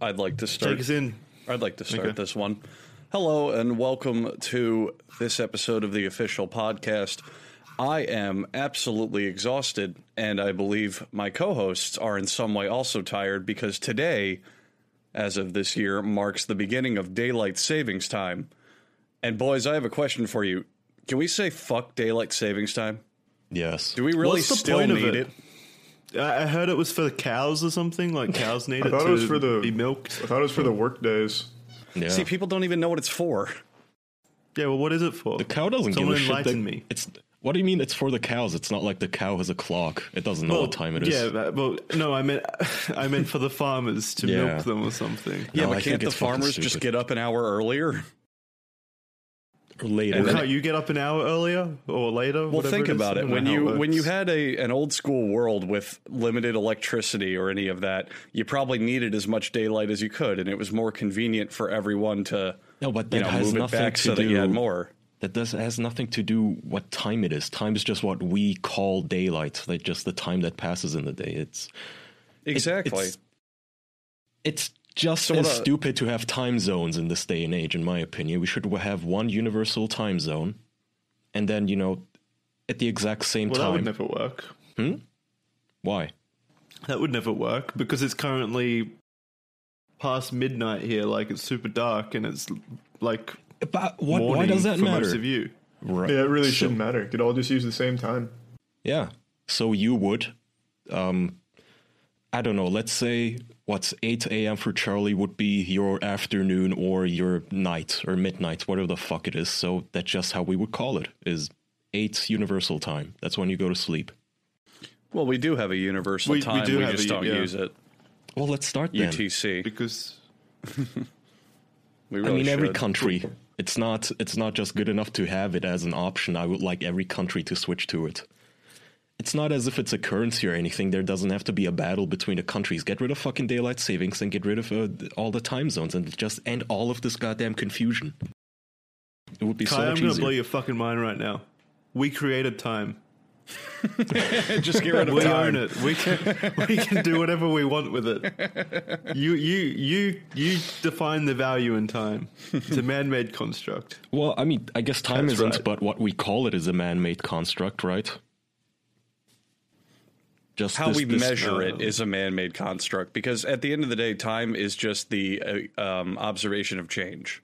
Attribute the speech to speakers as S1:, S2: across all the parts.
S1: I'd like to start.
S2: Take us in.
S1: I'd like to start
S2: Okay.
S1: this one. Hello and welcome to this episode of the official podcast. I am absolutely exhausted, and I believe my co hosts are in some way also tired because today, as of this year, marks the beginning of daylight savings time. And boys, I have a question for you. Can we say fuck daylight savings time?
S3: Yes.
S1: Do we really
S2: What's the
S1: still
S2: point of
S1: need
S2: it?
S1: it?
S2: I I heard it was for the cows or something. Like cows need it
S4: thought
S2: to
S4: it was for the-
S2: be milked.
S4: I thought it was for the work days.
S3: Yeah.
S1: See, people don't even know what it's for.
S2: Yeah, well, what is it for?
S3: the cow doesn't
S2: Someone
S3: give a shit.
S2: enlighten
S3: that-
S2: me.
S3: It's what do you mean? It's for the cows. It's not like the cow has a clock. It doesn't know what time it is.
S2: Yeah, but- well, no, I meant I meant for the farmers to
S3: Yeah.
S2: milk them or something.
S1: Yeah,
S3: No,
S1: but
S3: I
S1: can't the farmers just get up an hour earlier?
S3: Or later.
S1: And then-
S2: Can't you get up an hour earlier or later?
S1: Well,
S2: whatever
S1: think
S2: is?
S1: about
S2: I
S1: it. When
S2: know how
S1: you when you had a an old school world with limited electricity or any of that, you probably needed as much daylight as you could, and it was more convenient for everyone to
S3: no, but
S1: you
S3: that
S1: know
S3: has
S1: move it
S3: nothing
S1: back
S3: to
S1: so
S3: do.
S1: that you had more.
S3: That does has nothing to do what time it is. Time is just what we call daylight. Like just the time that passes in the day. It's
S1: Exactly.
S3: it's, it's just
S1: So
S3: as
S1: what,
S3: stupid to have time zones in this day and age. In my opinion, we should have one universal time zone, and then you know, at the exact same
S2: well, that would
S3: time.
S2: never work.
S3: Why?
S2: That would never work because it's currently past midnight here. Like it's super dark and it's like
S3: But what, why
S2: morning
S3: does that
S2: for
S3: matter?
S2: most of you.
S3: Right.
S4: Yeah, it really
S3: So-
S4: shouldn't matter. Could all just use the same time.
S3: Yeah. So you would, um, I don't know, let's say what's 8 a.m. for Charlie would be your afternoon or your night or midnight, whatever the fuck it is. So that's just how we would call it is 8 universal time. That's when you go to sleep.
S1: Well, we do have a universal
S2: We- we
S1: time.
S2: do
S1: We
S2: have
S1: just
S2: a-
S1: don't
S2: yeah.
S1: use it.
S3: Well, let's start then.
S1: UTC.
S2: Because
S1: We
S3: I
S1: really
S3: mean, every country. It's not. It's not just good enough to have it as an option. I would like every country to switch to it. It's not as if it's a currency or anything. There doesn't have to be a battle between the countries. Get rid of fucking daylight savings and get rid of uh, all the time zones and just end all of this goddamn confusion. It would be
S2: Kai,
S3: so
S2: I'm
S3: much
S2: going to
S3: easier.
S2: blow your fucking mind right now. We created time.
S1: just get rid of
S2: We
S1: time.
S2: own it. We can we can do whatever we want with it. You you you you define the value in time. It's a man-made construct.
S3: Well, I mean, I guess time
S2: That's
S3: isn't,
S2: right.
S3: but what we call it is a man-made construct, right? Just
S1: How
S3: this-
S1: we
S3: this-
S1: measure
S2: uh,
S1: it is a man-made construct because at the end of the day, time is just the uh, um, observation of change.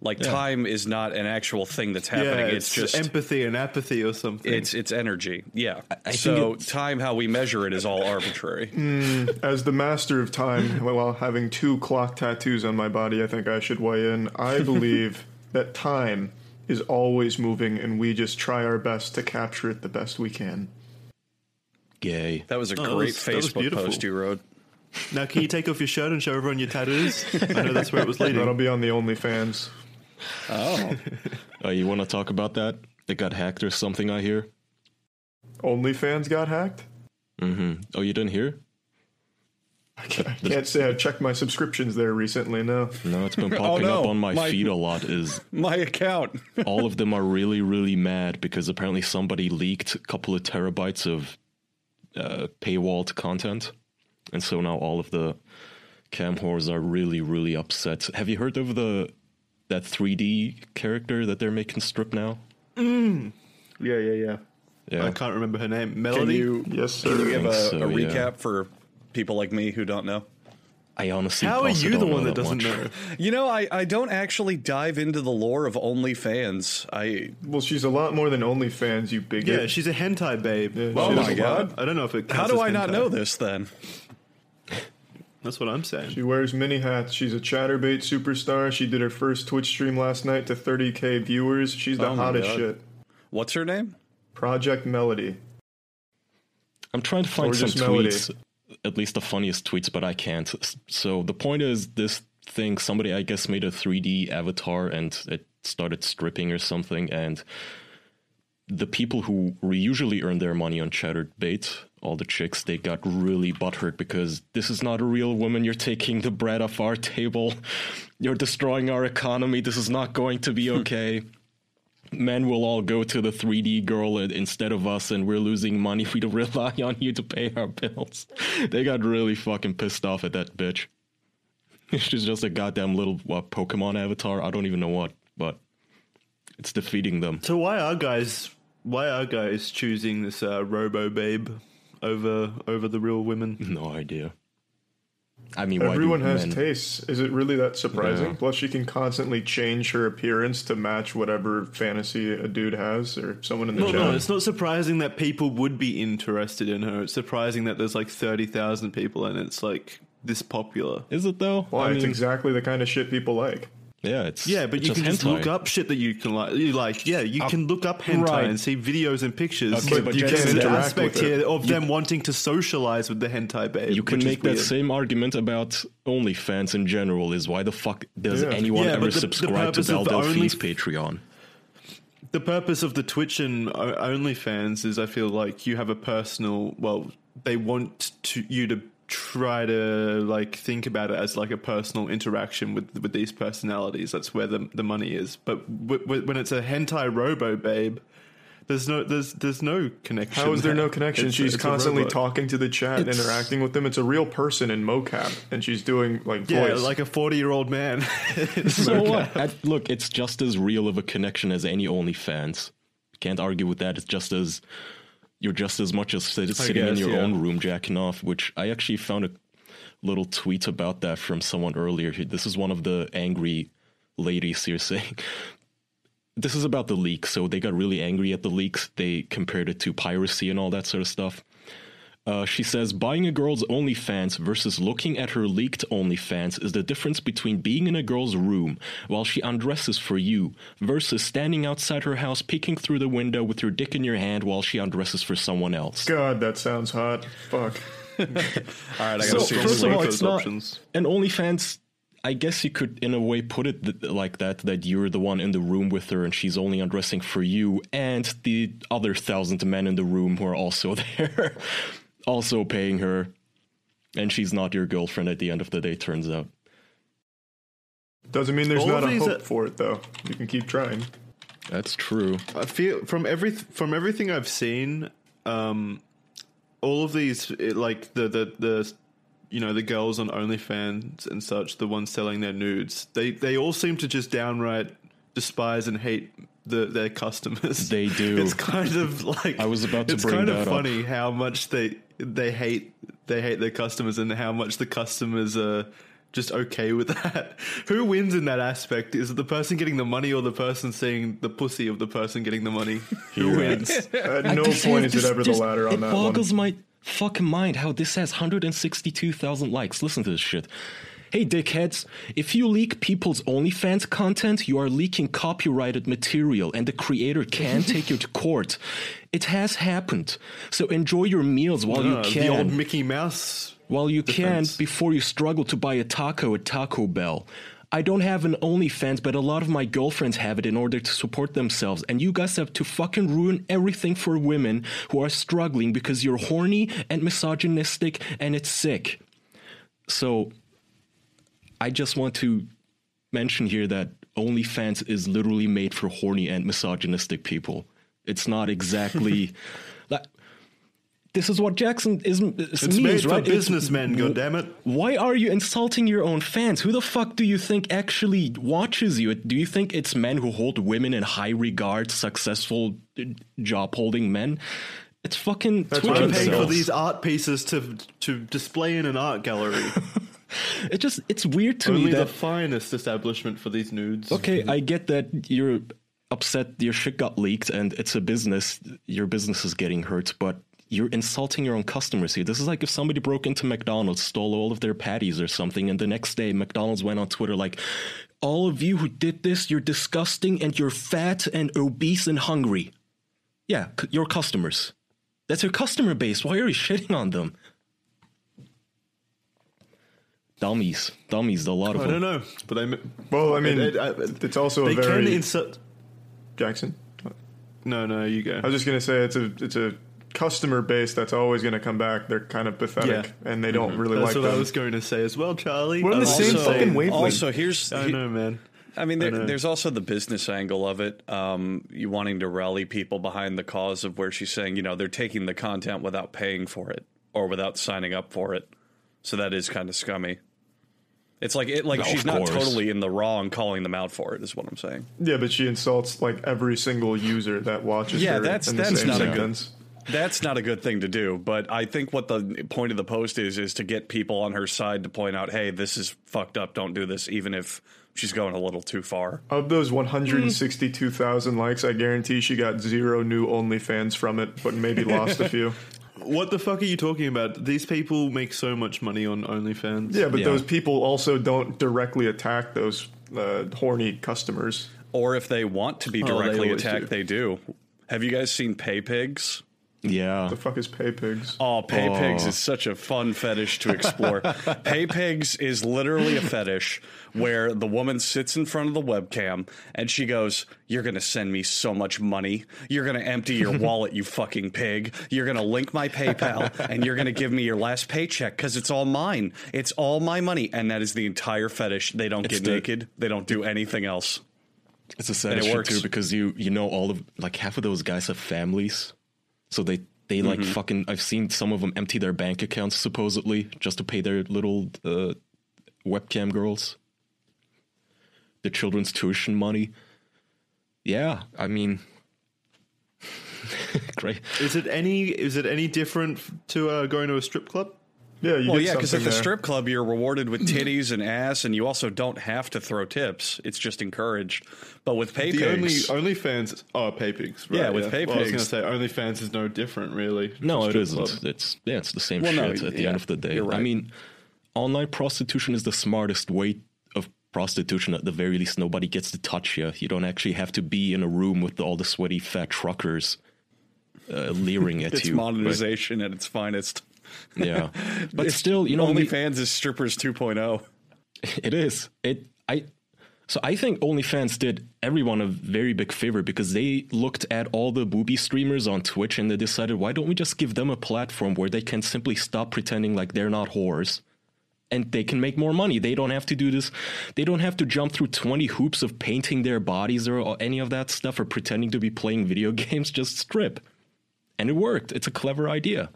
S1: Like time is not an actual thing that's happening.
S2: yeah,
S1: it's, just
S2: empathy and apathy or something.
S1: it's it's energy. Yeah.
S3: I think
S1: so time, how we measure it, is all arbitrary.
S4: As the master of time, while having two clock tattoos on my body, I think I should weigh in. I believe that time is always moving, and we just try our best to capture it the best we can.
S3: Gay.
S1: That was a
S2: Oh,
S1: great
S2: was- that was
S1: Facebook
S2: beautiful.
S1: post you wrote.
S2: now, can you take off your shirt and show everyone your tattoos? I know that's where it was leading.
S4: That'll be on the OnlyFans.
S1: Oh,
S3: Uh, you want to talk about that? It got hacked or something, I hear.
S4: OnlyFans got hacked?
S3: hmm Oh, you didn't hear?
S4: I can't, I can't say I've checked my subscriptions there recently, no.
S3: No, it's been popping
S1: no,
S3: up on my,
S1: my-
S3: feed a lot. Is
S1: my account.
S3: all of them are really, really mad because apparently somebody leaked a couple of terabytes of uh, paywalled content, and so now all of the cam whores are really, really upset. Have you heard of the that 3D character that they're making strip now?
S4: Yeah, yeah, yeah.
S3: Yeah,
S2: I can't remember her name.
S1: Can
S2: Melody.
S1: you
S4: Yes, sir.
S1: can you give a,
S3: so,
S1: a
S3: yeah.
S1: recap for people like me who don't know?
S3: I honestly.
S2: How are
S3: also
S2: you
S3: don't
S2: the one that doesn't
S3: much.
S2: know?
S1: You know, I, I don't actually dive into the lore of OnlyFans. I
S4: Well, she's a lot more than OnlyFans, you bigot.
S2: Yeah, she's a hentai babe.
S4: Yeah,
S1: Oh my
S4: is.
S1: God.
S2: I don't know if it.
S1: how do
S2: as
S1: I not know this then?
S2: That's what I'm saying.
S4: She wears mini hats. She's a Chaturbate superstar. She did her first Twitch stream last night to 30k viewers. She's the
S1: Oh my
S4: hottest shit.
S1: What's her name?
S4: Project Melody.
S3: I'm trying to find some
S4: Gorgeous melody.
S3: tweets, at least the funniest tweets, but I can't. So the point is, this thing, somebody I guess made a 3D avatar and it started stripping or something, and the people who usually earn their money on Chaturbate, all the chicks, they got really butthurt because this is not a real woman. You're taking the bread off our table. You're destroying our economy. This is not going to be okay. Men will all go to the 3D girl instead of us, and we're losing money. We don't rely on you to pay our bills. They got really fucking pissed off at that bitch. She's just a goddamn little Pokemon avatar. I don't even know what, but it's defeating them.
S2: So why are guys why are guys choosing this uh, Robo Babe over over the real women?
S3: No idea. I mean, why do
S4: Everyone has
S3: men-
S4: tastes. Is it really that surprising?
S3: Yeah.
S4: Plus, she can constantly change her appearance to match whatever fantasy a dude has or someone in the
S2: No,
S4: chat.
S2: no, it's not surprising that people would be interested in her. It's surprising that there's like thirty thousand people and it's like this popular.
S3: Is it though?
S4: Why?
S3: I
S4: it's
S3: mean,
S4: exactly the kind of shit people like.
S3: Yeah, it's
S2: Yeah, but
S3: it's
S2: you can just
S3: hentai.
S2: look up shit that you can like. You like, yeah, you can look up hentai
S1: right.
S2: and see videos and pictures.
S1: Okay, but
S2: you
S1: you
S2: can
S1: can't
S2: the aspect here of them wanting to socialize with the hentai babe.
S3: You can make that same argument about OnlyFans in general. Is why the fuck does
S4: Yeah.
S3: anyone
S2: Yeah,
S3: ever
S2: but the- the
S3: subscribe to
S2: purpose of Belle
S3: Delphine's
S2: Only-
S3: Patreon?
S2: the purpose of the Twitch and O- OnlyFans is I feel like you have a personal well they want to you to try to like think about it as like a personal interaction with with these personalities that's where the the money is but w- w- when it's a hentai robo babe there's no there's there's no connection
S4: How is there no connection?
S2: It's-
S4: she's
S2: it's
S4: constantly talking to the chat and
S3: It's-
S4: interacting with them. It's a real person in mocap, and she's doing like
S2: yeah
S4: voice.
S2: like a 40 year old man
S3: So what? At- look, it's just as real of a connection as any OnlyFans. Can't argue with that. It's just as you're just as much as sit- sitting in your
S2: yeah.
S3: own room jacking off. Which I actually found a little tweet about that from someone earlier. This is one of the angry ladies here saying. This is about the leak. So they got really angry at the leaks. They compared it to piracy and all that sort of stuff. Uh, she says buying a girl's OnlyFans versus looking at her leaked OnlyFans is the difference between being in a girl's room while she undresses for you versus standing outside her house peeking through the window with your dick in your hand while she undresses for someone else.
S4: God, that sounds hot. Fuck.
S1: All right, I gotta see
S3: first
S1: this
S3: of
S1: link.
S3: all, it's not
S2: options.
S3: an OnlyFans. I guess you could, in a way, put it th- like that: that you're the one in the room with her, and she's only undressing for you, and the other thousand men in the room who are also there, also paying her, and she's not your girlfriend at the end of the day. Turns out.
S4: Doesn't mean there's
S2: All
S4: not a hope
S2: are-
S4: for it though. You can keep trying.
S3: That's true.
S2: I feel from every from everything I've seen, um, all of these it, like the the the you know the girls on OnlyFans and such, the ones selling their nudes, they they all seem to just downright despise and hate the their customers.
S3: They do.
S2: It's kind of like
S3: I was about to break it.
S2: it's
S3: bring
S2: kind of
S3: up.
S2: funny how much they they hate they hate their customers and how much the customers are just okay with that. Who wins in that aspect? Is it the person getting the money or the person seeing the pussy of the person getting the money? Who wins?
S4: At no point is it ever the latter on that one.
S3: it boggles my fucking mind how this has 162,000 likes. Listen to this shit. Hey, dickheads, if you leak people's OnlyFans content, you are leaking copyrighted material and the creator can take you to court. It has happened. So enjoy your meals while you
S2: Uh,
S3: can.
S2: the old Mickey Mouse.
S3: While you
S2: defense.
S3: can before you struggle to buy a taco at Taco Bell. I don't have an OnlyFans, but a lot of my girlfriends have it in order to support themselves. And you guys have to fucking ruin everything for women who are struggling because you're horny and misogynistic and it's sick. So I just want to mention here that OnlyFans is literally made for horny and misogynistic people. It's not exactly like this is what Jackson is
S2: It's
S3: means,
S2: made for
S3: right? It's-
S2: businessmen, goddammit.
S3: why are you insulting your own fans? Who the fuck do you think actually watches you? Do you think it's men who hold women in high regard, successful uh, job holding men? It's fucking
S4: That's I'm
S2: I'm paying for these art pieces to to display in an art gallery.
S3: It just it's weird to
S2: Only
S3: me
S2: the finest establishment for these nudes.
S3: okay, mm-hmm. I get that you're upset your shit got leaked and it's a business, your business is getting hurt, but you're insulting your own customers here. This is like if somebody broke into McDonald's, stole all of their patties or something, and the next day McDonald's went on Twitter like, all of you who did this, you're disgusting and you're fat and obese and hungry. Yeah, c- your customers. That's your customer base. Why are you shitting on them? Dummies. Dummies, a lot of
S2: I
S3: them.
S2: don't know, but I
S4: Well, I mean,
S2: It- it-
S4: it's also
S2: they
S4: a
S2: can
S4: very. Jackson.
S2: No, no, you go.
S4: I was just gonna say it's a it's a customer base that's always gonna come back. They're kind of pathetic,
S2: Yeah. Mm-hmm.
S4: and they don't really
S2: That's
S4: like
S2: what
S4: them.
S2: I was going to say as well, Charlie.
S4: We're on the
S2: I
S4: same
S2: also-
S4: fucking wavelength.
S1: Also, here's
S2: I know, man.
S1: I mean, there,
S2: know.
S1: there's also the business angle of it. Um, you wanting to rally people behind the cause of where she's saying, you know, they're taking the content without paying for it or without signing up for it. So that is kind of scummy. It's like it like
S3: No,
S1: she's not
S3: course.
S1: totally in the wrong calling them out for it. Is what I'm saying.
S4: Yeah, but she insults like every single user that watches
S1: Yeah,
S4: her
S1: that's-
S4: in the
S1: that's
S4: same
S1: not a good- That's not a good thing to do, but I think what the point of the post is is to get people on her side to point out, "Hey, this is fucked up. Don't do this," even if she's going a little too far.
S4: Of those hmm. 162,000 likes, I guarantee she got zero new OnlyFans from it, but maybe lost a few.
S2: What the fuck are you talking about? These people make so much money on OnlyFans.
S4: Yeah, but
S3: Yeah.
S4: those people also don't directly attack those uh, horny customers.
S1: Or if they want to be
S2: Oh, they
S1: directly
S2: always
S1: attacked,
S2: do.
S1: they do. Have you guys seen Pay Pigs?
S3: Yeah.
S4: The fuck is pay pigs?
S1: Oh, Pay
S3: Oh.
S1: Pigs is such a fun fetish to explore. Pay Pigs is literally a fetish where the woman sits in front of the webcam and she goes, You're going to send me so much money. You're going to empty your wallet, you fucking pig. You're going to link my PayPal and you're going to give me your last paycheck because it's all mine. It's all my money. And that is the entire fetish. They don't get
S3: the-
S1: naked, they don't do anything else.
S3: It's a sad
S1: And
S3: shit too because you you know all of like half of those guys have families, so they they like
S1: Mm-hmm.
S3: fucking. I've seen some of them empty their bank accounts supposedly just to pay their little uh, webcam girls, the children's tuition money. Yeah, I mean, great.
S2: Is it any is it any different to uh, going to a strip club?
S4: Yeah, you
S1: Well, yeah, because at the
S4: there.
S1: strip club, you're rewarded with titties and ass, and you also don't have to throw tips. It's just encouraged. But with pay
S2: The only
S1: pigs,
S2: OnlyFans oh PayPigs. Right,
S1: Yeah, with pay
S2: well, I was gonna say OnlyFans is no different, really.
S3: No,
S2: to
S3: it
S2: strip
S3: isn't.
S2: club.
S3: It's yeah, it's the same
S1: Well, no,
S3: shit at the end of the day.
S1: you're
S3: I mean, online prostitution is the smartest way of prostitution. At the very least, nobody gets to touch you. You don't actually have to be in a room with all the sweaty fat truckers uh, leering at
S1: it's
S3: you. But-
S1: monetization at its finest.
S3: yeah, but still, you know,
S1: OnlyFans is strippers oh. 2.0.
S3: It is. It I so I think OnlyFans did everyone a very big favor because they looked at all the booby streamers on Twitch and they decided why don't we just give them a platform where they can simply stop pretending like they're not whores and they can make more money. They don't have to do this. They don't have to jump through 20 hoops of painting their bodies or, or any of that stuff or pretending to be playing video games, just strip. And it worked. It's a clever idea.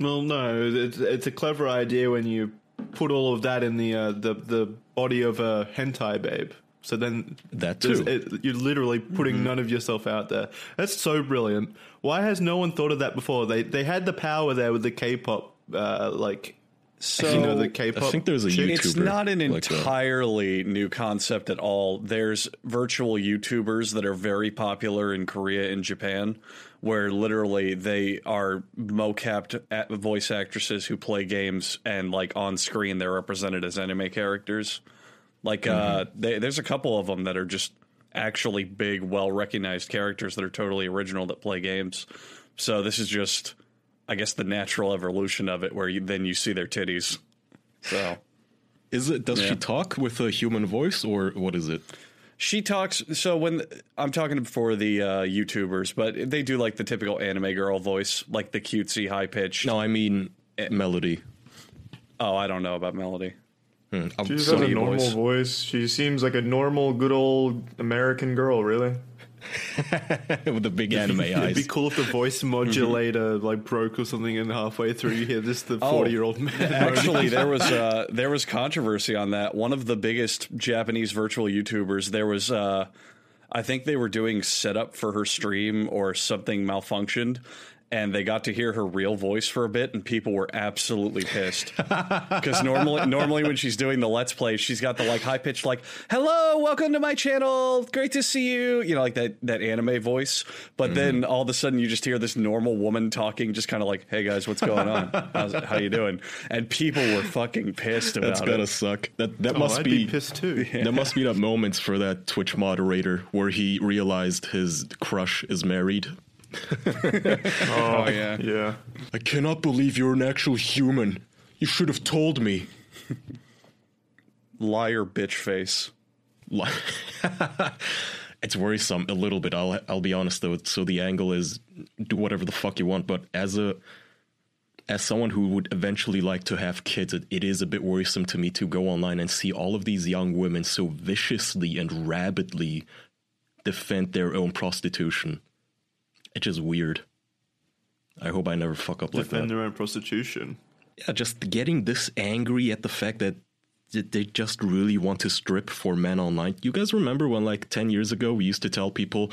S2: Well, no, it's, it's a clever idea when you put all of that in the uh, the the body of a hentai babe. So then
S3: That too.
S2: it- you're literally putting none of yourself out there. That's so brilliant. Why has no one thought of that before? They they had the power there with the K-pop, uh, like
S1: So
S2: you know the
S3: I
S2: K-pop.
S3: I think there's a
S2: chick.
S3: YouTuber.
S1: it's not an
S3: like that.
S1: entirely new concept at all. There's virtual YouTubers that are very popular in Korea and Japan, where literally they are mocapped at voice actresses who play games, and like on screen they're represented as anime characters. Like uh, they, there's a couple of them that are just actually big, well recognized characters that are totally original that play games. So this is just, I guess, the natural evolution of it, where you, then you see their titties. So.
S3: Is it? Does
S1: Yeah.
S3: she talk with a human voice, or what is it?
S1: She talks. So when I'm talking for the uh, YouTubers, but they do like the typical anime girl voice, like the cutesy high pitch.
S3: No, I mean melody.
S1: Oh, I don't know about Melody.
S3: Hmm.
S4: She just
S3: so-
S4: has a normal
S1: voice.
S4: voice. She seems like a normal, good old American girl, really.
S3: with the big anime
S2: It'd be
S3: eyes.
S2: cool if the voice modulator like broke or something, and halfway through you hear this the forty year old man.
S1: Actually, there was uh, there was controversy on that. One of the biggest Japanese virtual YouTubers, there was, uh, I think they were doing setup for her stream or something malfunctioned. And they got to hear her real voice for a bit, and people were absolutely pissed because normally, normally when she's doing the let's play, she's got the like high pitched like "Hello, welcome to my channel, great to see you," you know, like that that anime voice. But mm-hmm. then all of a sudden, you just hear this normal woman talking, just kind of like, "Hey guys, what's going on? How's, how you doing?" And people were fucking pissed about
S3: That's
S1: it.
S3: gotta suck. That that
S2: Oh,
S3: must
S2: I'd
S3: be,
S2: be pissed too.
S3: There must be that moments for that Twitch moderator where he realized his crush is married.
S1: Oh yeah.
S4: Yeah.
S3: I cannot believe you're an actual human. You should have told me.
S1: liar bitch face.
S3: Li- it's worrisome a little bit. I'll I'll be honest though. So the angle is do whatever the fuck you want, but as a as someone who would eventually like to have kids, it, it is a bit worrisome to me to go online and see all of these young women so viciously and rabidly defend their own prostitution. It's just weird. I hope I never fuck up like that.
S2: Defend
S3: that.
S2: their own prostitution.
S3: yeah, just getting this angry at the fact that they just really want to strip for men online. You guys remember when, like, 10 years ago, we used to tell people,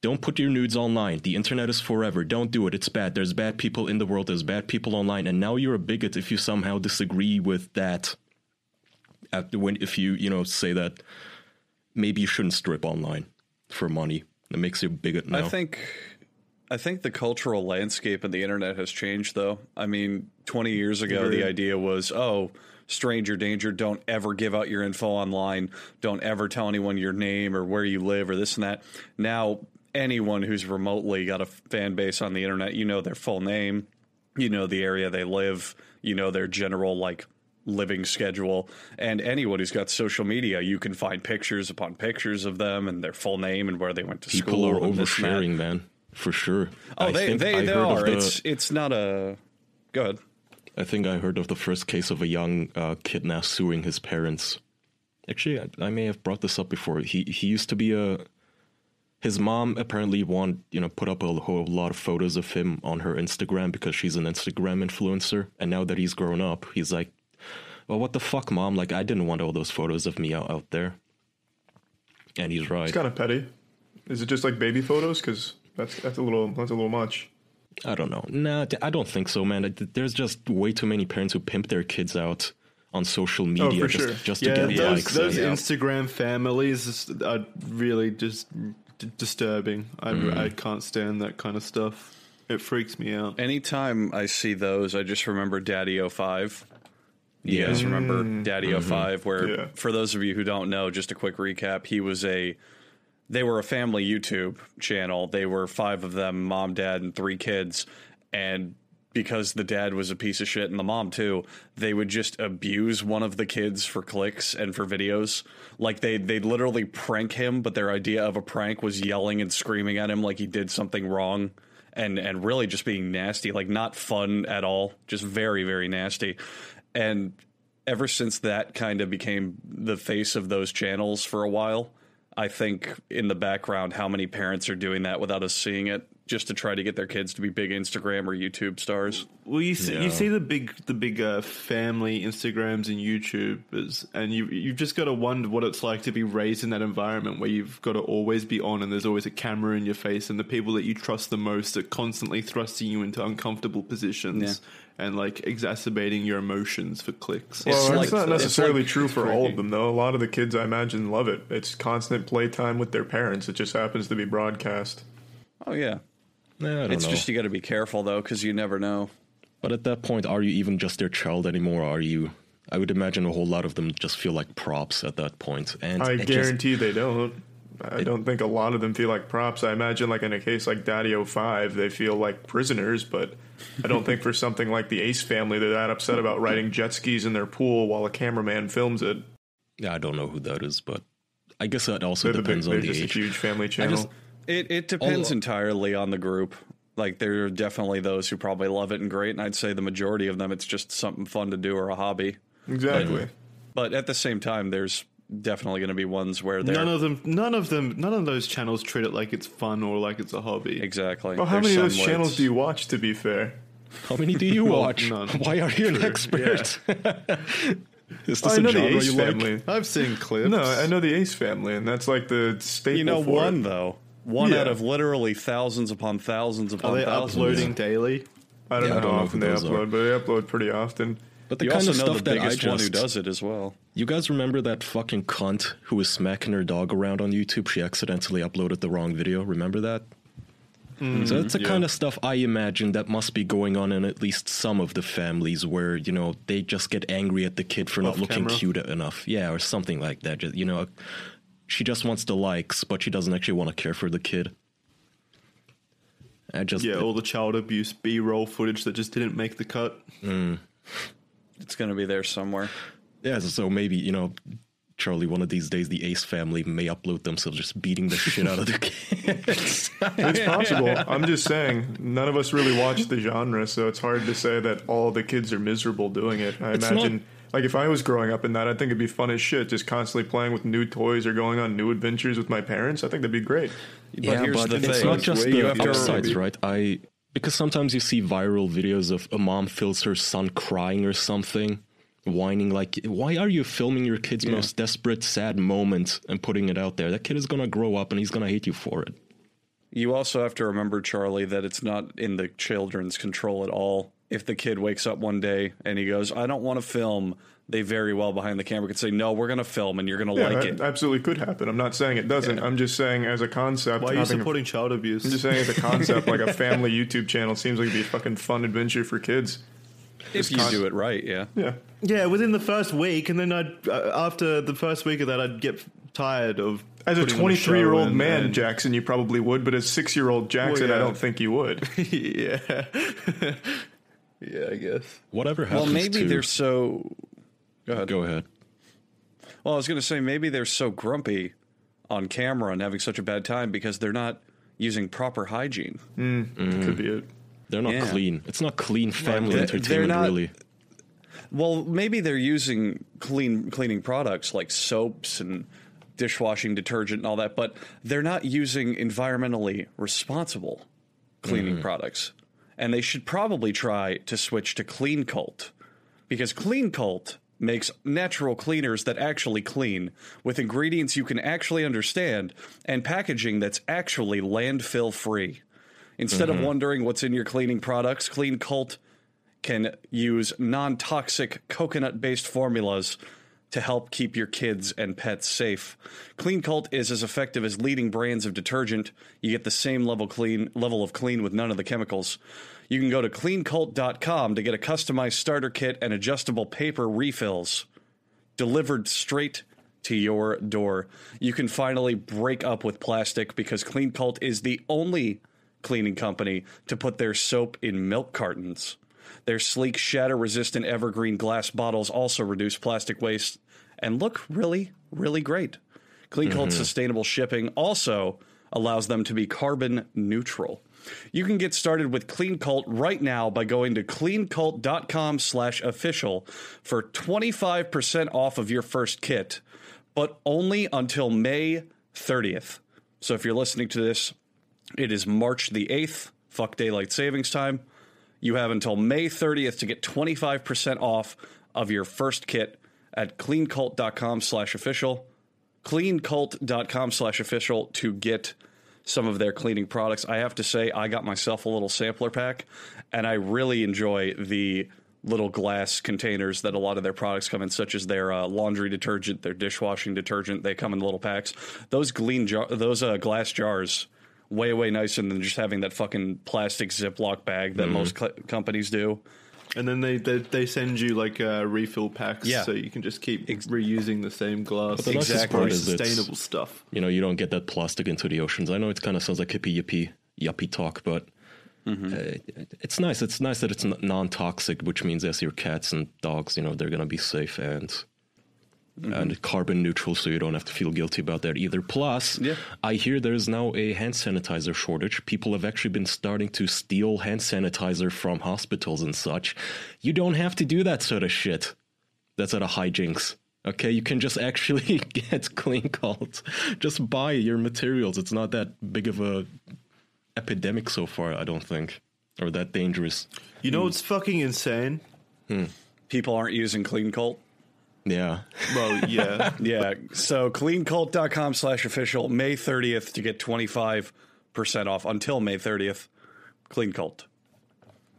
S3: don't put your nudes online. The internet is forever. Don't do it. It's bad. There's bad people in the world. There's bad people online. And now you're a bigot if you somehow disagree with that. At the, when, if you, you know, say that maybe you shouldn't strip online for money. That makes you a bigot now.
S1: I think I think the cultural landscape of the internet has changed though. I mean, 20 years ago the idea was, "Oh, stranger danger, don't ever give out your info online. Don't ever tell anyone your name or where you live or this and that." Now, anyone who's remotely got a fan base on the internet, you know their full name, you know the area they live, you know their general like living schedule and anyone who's got social media you can find pictures upon pictures of them and their full name and where they went to
S3: People
S1: school
S3: are
S1: and and that.
S3: oversharing, man, for sure.
S1: Oh,
S3: I
S1: they they,
S3: I
S1: they are.
S3: the-
S1: It's it's not a. Go ahead.
S3: I think I heard of the first case of a young uh, kid now suing his parents. Actually, I, I may have brought this up before. He he used to be a. His mom apparently want you know put up a whole lot of photos of him on her Instagram because she's an Instagram influencer, and now that he's grown up, he's like, "Well, what the fuck, mom? Like, I didn't want all those photos of me out, out there." And he's right.
S4: It's kind of petty. Is it just like baby photos? Because that's that's a little that's a little much.
S3: I don't know. Nah, I don't think so, man. There's just way too many parents who pimp their kids out on social oh, media
S4: for
S3: just,
S4: sure.
S3: just
S2: Yeah,
S3: to get
S2: those,
S3: likes.
S2: those
S3: and-
S2: Instagram families are really just d- disturbing. I, I mm-hmm. can't stand that kind of stuff. It freaks me out.
S1: Anytime I see those, I just remember Daddy 05. You
S3: Yeah.
S1: guys remember mm. Daddy mm-hmm. 5 where
S4: Yeah.
S1: for those of you who don't know, just a quick recap, he was a they were a family YouTube channel. They were five of them, mom, dad, and three kids. And because the dad was a piece of shit and the mom too, they would just abuse one of the kids for clicks and for videos. Like they they literally prank him, but their idea of a prank was yelling and screaming at him like he did something wrong and and really just being nasty, like not fun at all, just very very nasty. And ever since that kind of became the face of those channels for a while, I think in the background how many parents are doing that without us seeing it just to try to get their kids to be big Instagram or YouTube stars.
S2: Well, you see,
S3: Yeah.
S2: you see the big the big uh, family Instagrams and YouTubers, and you you've just got to wonder what it's like to be raised in that environment where you've got to always be on, and there's always a camera in your face, and the people that you trust the most are constantly thrusting you into uncomfortable positions and like exacerbating your emotions for clicks.
S1: It's
S4: Well,
S1: like-
S4: it's not
S1: it's
S4: necessarily
S1: like
S4: true for all of them, though. A lot of the kids, I imagine, love it. It's constant playtime with their parents. It just happens to be broadcast.
S1: Oh yeah.
S3: Nah, I don't
S1: It's
S3: know.
S1: just you got to be careful though cuz you never know.
S3: But at that point, are you even just their child anymore? Are you? I would imagine a whole lot of them just feel like props at that point. And
S4: I
S3: it just-
S4: guarantee they don't. I don't think a lot of them feel like props. I imagine, like in a case like Daddy 05, they feel like prisoners, but I don't think for something like the Ace family, they're that upset about riding jet skis in their pool while a cameraman films it.
S3: yeah, I don't know who that is, but I guess that also
S4: They're, the big,
S3: depends on the
S4: just
S3: age.
S4: a huge family
S3: I
S4: channel.
S3: just,
S1: It it depends
S3: Although-
S1: entirely on the group. Like there are definitely those who probably love it and great, and I'd say the majority of them it's just something fun to do or a hobby.
S4: exactly.
S1: But at the same time, there's definitely going to be ones where they're
S2: None of them, none of them, none of those channels treat it like it's fun or like it's a hobby.
S1: exactly.
S4: Well, how
S1: There's
S4: many of those channels do you watch, to be fair?
S3: how many do you
S2: Well,
S3: watch?
S2: none.
S3: Why are you an expert? is this
S4: I
S3: a
S4: know the Ace
S3: you like?
S4: family.
S2: I've seen clips.
S4: No, I know the Ace family, and that's like the staple
S1: You know,
S4: for
S1: one
S4: it.
S1: though, one
S4: Yeah.
S1: out of literally thousands upon thousands upon
S2: Are
S1: upon
S2: they
S1: thousands.
S2: uploading daily?
S4: I don't
S3: Yeah,
S4: know
S3: I don't
S4: how
S3: know
S4: often they upload,
S3: are.
S4: but they upload pretty often.
S3: But the
S1: You
S3: kind
S1: also
S3: of
S1: know
S3: stuff
S1: the
S3: that I
S1: biggest one who does it as well.
S3: You guys remember that fucking cunt who was smacking her dog around on YouTube? She accidentally uploaded the wrong video. Remember that? Mm-hmm. so that's the
S2: yeah.
S3: kind of stuff I imagine that must be going on in at least some of the families where you know they just get angry at the kid for not looking
S2: camera.
S3: cute enough, yeah, or something like that. Just, you know, she just wants the likes, but she doesn't actually want to care for the kid. I just
S2: Yeah, all the child abuse B-roll footage that just didn't make the cut. Hmm.
S1: It's going to be there somewhere.
S3: yeah. So maybe you know. Charlie, one of these days, the Ace family may upload themselves just beating the shit out of their kids.
S4: It's possible. I'm just saying, none of us really watch the genre, so it's hard to say that all the kids are miserable doing it. I
S3: It's
S4: imagine,
S3: not-
S4: like, if I was growing up in that, I think it'd be fun as shit, just constantly playing with new toys or going on new adventures with my parents. I think that'd be great.
S1: But here's the
S3: it's not just
S4: Way
S3: the
S4: after-
S3: upsides, right? I because sometimes you see viral videos of a mom films her son crying or something, whining like, "Why are you filming your kid's most desperate, sad moment and putting it out there? That kid is gonna grow up and he's gonna hate you for it."
S1: You also have to remember, Charlie, that it's not in the children's control at all. If the kid wakes up one day and he goes, I don't want to film, they very well behind the camera could say, No, we're going to film and you're going to
S4: Yeah,
S1: like it.
S4: absolutely could happen. I'm not saying it doesn't. I'm just saying as a concept.
S2: Why are you
S4: having a-
S2: supporting child abuse?
S4: I'm just saying as a concept, like a family YouTube channel seems like it'd be a fucking fun adventure for kids.
S1: If you
S4: con-
S1: do it right, yeah.
S4: Yeah.
S2: Yeah, within the first week, and then I'd uh, after the first week of that, I'd get tired of
S4: As a 23 year old man,
S2: and-
S4: Jackson, you probably would, but as six year old Jackson,
S2: Well,
S4: I don't think you would.
S2: yeah, yeah, I guess.
S3: Whatever happens.
S1: Well, maybe
S3: to
S1: they're so. Go ahead.
S3: go ahead.
S1: Well, I was going to say maybe they're so grumpy on camera and having such a bad time because they're not using proper hygiene.
S4: Could be it.
S3: They're not
S1: Yeah.
S3: clean. It's not clean family
S1: They're- they're
S3: entertainment,
S1: not-
S3: really.
S1: Well, maybe they're using clean cleaning products like soaps and dishwashing detergent and all that, but they're not using environmentally responsible cleaning mm-hmm. products. And they should probably try to switch to Clean Cult because Clean Cult makes natural cleaners that actually clean with ingredients you can actually understand and packaging that's actually landfill free. Instead of mm-hmm. wondering what's in your cleaning products, Clean Cult can use non toxic coconut based formulas to help keep your kids and pets safe. Clean Cult is as effective as leading brands of detergent. You get the same level clean level of clean with none of the chemicals. You can go to cleancult.com to get a customized starter kit and adjustable paper refills delivered straight to your door. You can finally break up with plastic because Clean Cult is the only cleaning company to put their soap in milk cartons. Their sleek, shatter resistant evergreen glass bottles also reduce plastic waste and look really, really great. Clean Cult's mm-hmm. sustainable shipping also allows them to be carbon neutral. You can get started with Clean Cult right now by going to cleancult.com slash official for 25% off of your first kit, but only until May 30th. So if you're listening to this, it is March the 8th, fuck daylight savings time. You have until May 30th to get 25% off of your first kit at cleancult.com slash official. Cleancult.com slash official to get some of their cleaning products. I have to say, I got myself a little sampler pack, and I really enjoy the little glass containers that a lot of their products come in, such as their uh, laundry detergent, their dishwashing detergent. They come in little packs. Those jar- those uh, glass jars, way way nicer than just having that fucking plastic Ziploc bag that most cl- companies do.
S2: And then they, they they send you like uh, refill packs,
S1: Yeah.
S2: so you can just keep reusing the same glass.
S3: But the nicest
S1: Exactly.
S3: part
S2: Very
S3: is it's-
S2: sustainable stuff.
S3: you know, you don't get that plastic into the oceans. I know it kind of sounds like hippie yippie yuppie talk, but
S1: Mm-hmm.
S3: uh, it's nice. It's nice that it's non-toxic, which means as your cats and dogs, you know, they're gonna be safe and
S1: Mm-hmm.
S3: and carbon neutral, so you don't have to feel guilty about that either. Plus,
S1: Yeah.
S3: I hear there's now a hand sanitizer shortage. People have actually been starting to steal hand sanitizer from hospitals and such. You don't have to do that sort of shit. That's out of hijinks. Okay, you can just actually get clean cult. Just buy your materials. It's not that big of a epidemic so far, I don't think, or that dangerous.
S2: You know what's fucking insane?
S1: People aren't using Clean Cult.
S3: Yeah,
S2: Well, yeah,
S1: Yeah. So cleancult.com slash official, May 30th to get 25% off until May 30th. Clean Cult.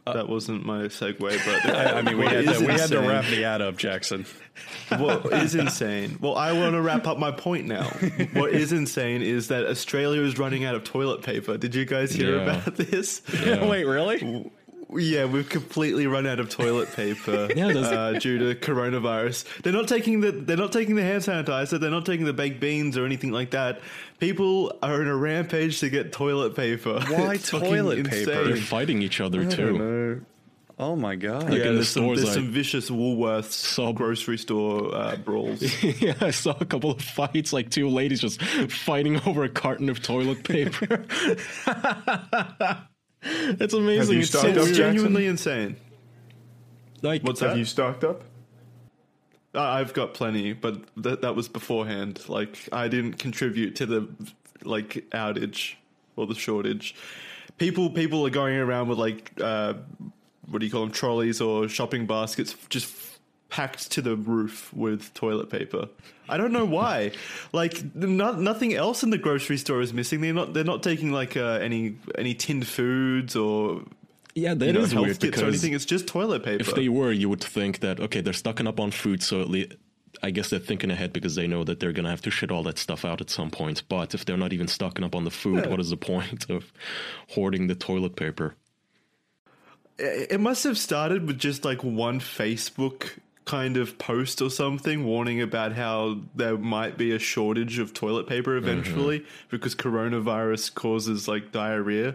S2: Uh, that wasn't my segue, but
S1: I, I mean, we had, to, we had to wrap the ad up, Jackson.
S2: what is insane? Well, I want to wrap up my point now. What is insane is that Australia is running out of toilet paper. Did you guys hear
S3: Yeah.
S2: about this?
S1: Wait, really?
S2: Yeah, we've completely run out of toilet paper
S3: Yeah, there's-
S2: uh, due to coronavirus. They're not taking the they're not taking the hand sanitizer. They're not taking the baked beans or anything like that. People are in a rampage to get toilet paper.
S1: Why
S2: It's
S1: toilet paper?
S3: they're fighting each other too.
S1: Oh, my God.
S3: Like
S2: Yeah,
S3: in the
S2: there's, some, there's
S3: I-
S2: some vicious Woolworths
S3: Saw-
S2: grocery store uh, brawls.
S3: yeah, I saw a couple of fights, like two ladies just fighting over a carton of toilet paper. it's amazing.
S4: you
S3: It's
S4: stocked
S3: so
S4: up,
S2: it's.
S4: Jackson?
S2: genuinely insane.
S3: Like,
S2: What's
S4: Have you stocked up?
S2: I- I've got plenty, but that that was beforehand. Like I didn't contribute to the like outage or the shortage. people people are going around with like uh, what do you call them trolleys or shopping baskets just f- packed to the roof with toilet paper. I don't know why. like not, nothing else in the grocery store is missing. They're not they're not taking like uh, any any tinned foods or
S3: Yeah, that
S2: you
S3: is
S2: know, health
S3: weird
S2: kits or anything. It's just toilet paper.
S3: if they were, you would think that okay, they're stocking up on food, so at least I guess they're thinking ahead because they know that they're gonna have to shit all that stuff out at some point. But if they're not even stocking up on the food,
S2: Yeah.
S3: what is the point of hoarding the toilet paper?
S2: it must have started with just like one Facebook kind of post or something warning about how there might be a shortage of toilet paper eventually because coronavirus causes like diarrhea.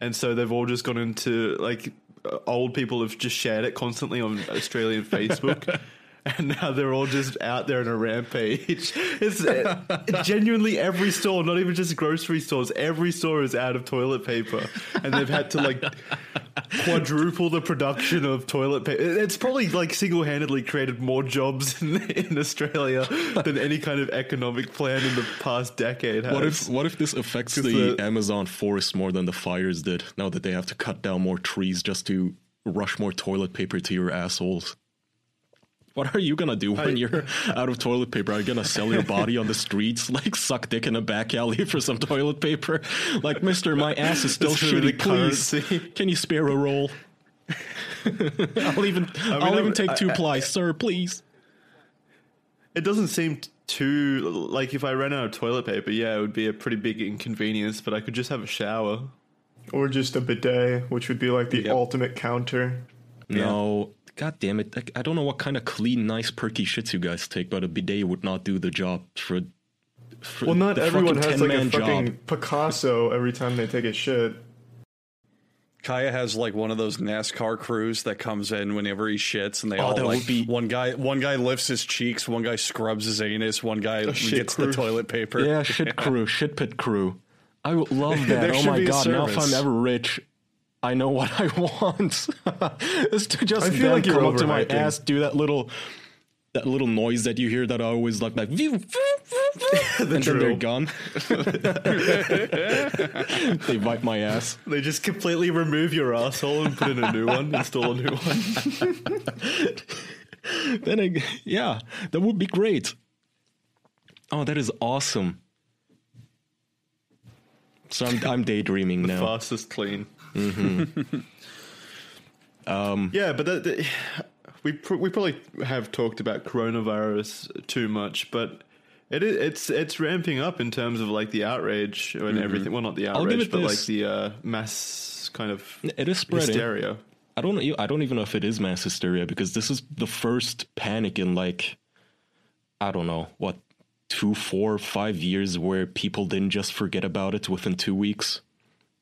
S2: And so they've all just gone into like uh, old people have just shared it constantly on Australian Facebook. And now they're all just out there in a rampage. It's uh, genuinely every store, not even just grocery stores. Every store is out of toilet paper, and they've had to like quadruple the production of toilet paper. It's probably like single handedly created more jobs in, in Australia than any kind of economic plan in the past decade has.
S3: What if what if this affects the,
S2: the-
S3: Amazon forest more than the fires did? Now that they have to cut down more trees just to rush more toilet paper to your assholes. What are you gonna do when
S2: I-
S3: you're out of toilet paper? Are you gonna sell your body on the streets, like suck dick in a back alley for some toilet paper? Like, Mister, my ass is still
S2: That's
S3: shitty.
S2: the
S3: Please,
S2: currency.
S3: can you spare a roll? I'll even I'll
S2: mean,
S3: even
S2: I'm-
S3: take two
S2: I-
S3: ply, sir. Please.
S2: It doesn't seem too like if I ran out of toilet paper, yeah, it would be a pretty big inconvenience, but I could just have a shower.
S4: Or just a bidet, which would be like the
S1: Yep.
S4: ultimate counter.
S3: No, god damn it! I, I don't know what kind of clean, nice, perky shits you guys take, but a bidet would not do the job for. for
S4: Well, not
S3: the
S4: everyone has like a
S3: 10-man
S4: fucking
S3: job.
S4: Picasso every time they take a shit.
S1: Kaya has like one of those NASCAR crews that comes in whenever he shits, and they
S3: Oh,
S1: all
S3: that would
S1: like
S3: be-
S1: one guy. One guy lifts his cheeks, one guy scrubs his anus, one guy gets
S2: crew.
S1: the toilet paper.
S3: Yeah, shit crew, shit pit crew. I would love that. Oh
S1: should
S3: my
S1: be a
S3: god! Now if I'm ever rich, I know what I want. is to just
S4: I feel like
S3: come up to my ass, do that little. That little noise that you hear that I always like, like, "View, and then they're gone. they bite my ass.
S2: They just completely remove your asshole and put in a new one, install a new one.
S3: then I, yeah, that would be great. Oh, that is awesome. So I'm, I'm daydreaming now.
S2: Fastest clean. um, yeah, but that, that- we pr- we probably have talked about coronavirus too much, but it is, it's it's ramping up in terms of like the outrage and everything. Well, not the outrage, but
S3: this.
S2: like the uh, mass kind of
S3: It is spreading.
S2: hysteria.
S3: I don't know. I don't even know if it is mass hysteria because this is the first panic in like, I don't know what, two, four, five years where people didn't just forget about it within two weeks.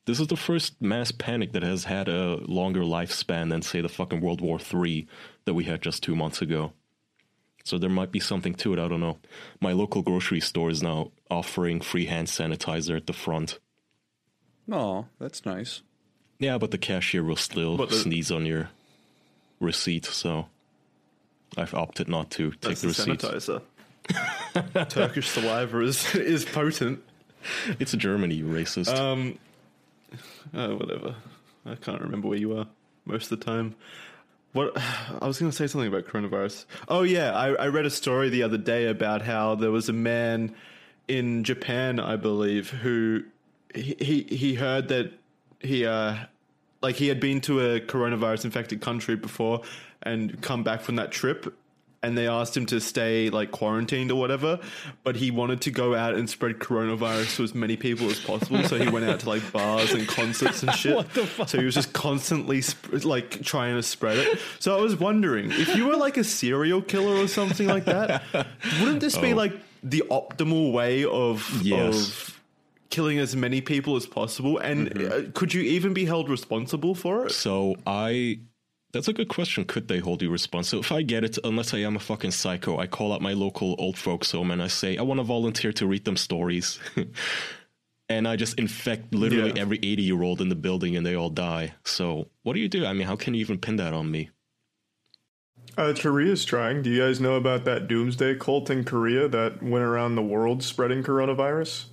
S3: This is the first mass panic that has had a longer lifespan than say the fucking World War III that we had just two months ago. So there might be something to it. I don't know. My local grocery store is now offering free hand sanitizer at the front.
S1: Oh, that's nice.
S3: Yeah, but the cashier will still
S2: the-
S3: sneeze on your receipt, so I've opted not to take
S2: That's
S3: the
S2: the
S3: receipt.
S2: sanitizer. Turkish saliva is is potent.
S3: It's a Germany, you racist.
S2: Um, uh, whatever. I can't remember where you are most of the time. What I was going to say something about coronavirus. Oh yeah, I, I read a story the other day about how there was a man in Japan, I believe, who he he, he heard that he uh like he had been to a coronavirus infected country before and come back from that trip and they asked him to stay like quarantined or whatever but he wanted to go out and spread coronavirus to as many people as possible so he went out to like bars and concerts and shit. So he was just constantly sp- like trying to spread it. So i was wondering if you were like a serial killer or something like that wouldn't this be like the optimal way of
S3: Yes.
S2: of killing as many people as possible? And uh, could you even be held responsible for it?
S3: So I. That's a good question. Could they hold you responsible? If I get it, unless I am a fucking psycho, I call up my local old folks home and I say, I want to volunteer to read them stories. and I just infect literally
S2: Yeah.
S3: every 80 year old in the building and they all die. So, what do you do? I mean, how can you even pin that on me?
S4: Uh, Korea's trying. Do you guys know about that doomsday cult in Korea that went around the world spreading coronavirus?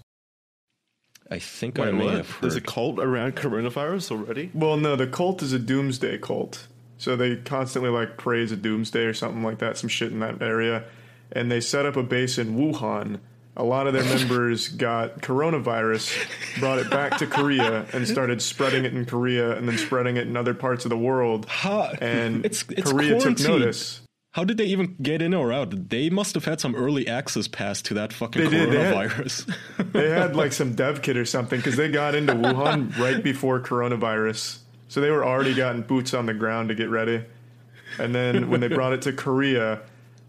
S3: I think I
S2: Wait,
S3: may
S2: what?
S3: have heard.
S2: There's a cult around coronavirus already.
S4: Well, no, the cult is a doomsday cult. So they constantly like praise a doomsday or something like that, some shit in that area. And they set up a base in Wuhan. A lot of their members got coronavirus, brought it back to Korea, and started spreading it in Korea and then spreading it in other parts of the world.
S3: Ha-
S4: And
S3: it's, it's
S4: Korea took notice.
S3: How did they even get in or out? They must have had some early access pass to that fucking
S4: They did, they had-
S3: coronavirus.
S4: They had like some dev kit or something because they got into Wuhan right before coronavirus. So they were already gotten boots on the ground to get ready. And then when they brought it to Korea,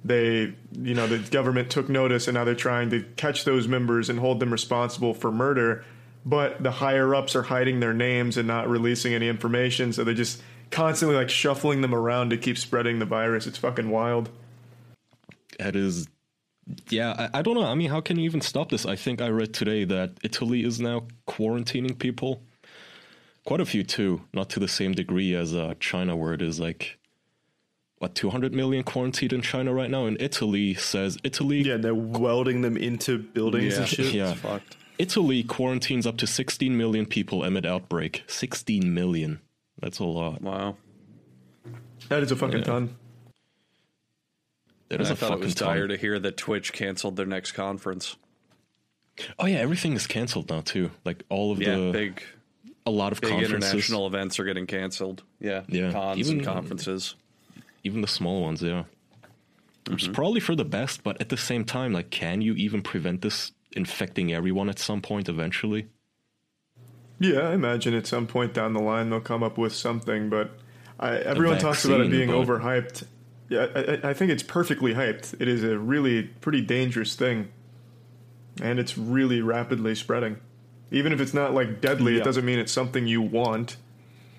S4: they, you know, the government took notice and now they're trying to catch those members and hold them responsible for murder. But the higher ups are hiding their names and not releasing any information. So they're just constantly like shuffling them around to keep spreading the virus. It's fucking wild.
S3: That is, yeah, I, I don't know. I mean, how can you even stop this? I think I read today that Italy is now quarantining people. Quite a few too, not to the same degree as uh, China, where it is like what 200 million quarantined in China right now. And Italy says Italy,
S2: Yeah, they're welding them into buildings and shit.
S3: yeah,
S1: Fucked.
S3: Italy quarantines up to 16 million people amid outbreak. 16 million. That's a lot.
S1: Wow.
S4: That is a fucking ton.
S3: That is
S1: I
S3: a
S1: thought it was
S3: ton.
S1: dire to hear that Twitch canceled their next conference.
S3: Oh yeah, everything is canceled now too. Like all of
S1: Yeah,
S3: the
S1: big
S3: a lot of
S1: big
S3: conferences,
S1: international events are getting canceled. Yeah,
S3: Yeah,
S1: cons
S3: even-
S1: and conferences.
S3: even the small ones. Yeah, which
S1: Mm-hmm.
S3: is probably for the best. But at the same time, like, can you even prevent this infecting everyone at some point eventually?
S4: Yeah, I imagine at some point down the line they'll come up with something, but I, everyone talks about it being
S3: but-
S4: overhyped. Yeah, I, I- I think it's perfectly hyped. It is a really pretty dangerous thing, and it's really rapidly spreading. Even if it's not like deadly,
S2: Yeah.
S4: it doesn't mean it's something you want.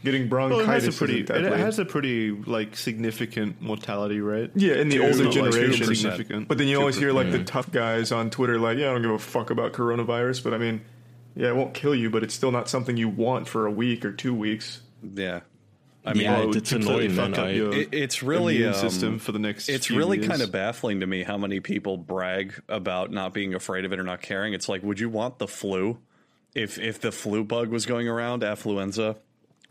S4: Getting
S2: Well, it
S4: bronchitis
S2: has a pretty,
S4: isn't deadly.
S2: it has a pretty like significant mortality rate.
S4: yeah, in the
S2: It's
S4: older
S2: not, like,
S4: generation,
S2: significant.
S4: But then you always hear like the tough guys on Twitter, like, "Yeah, I don't give a fuck about coronavirus," but I mean, yeah, it won't kill you, but it's still not something you want for a week or two weeks.
S1: Yeah, I mean,
S3: Yeah,
S2: it
S3: it's
S2: completely
S3: annoying, man.
S2: fuck up
S3: I-
S2: your
S1: it, it's really
S2: immune
S1: um,
S2: system for the next.
S1: It's
S2: few
S1: really
S2: years.
S1: kind of baffling to me how many people brag about not being afraid of it or not caring. It's like, would you want the flu? If if the flu bug was going around, affluenza,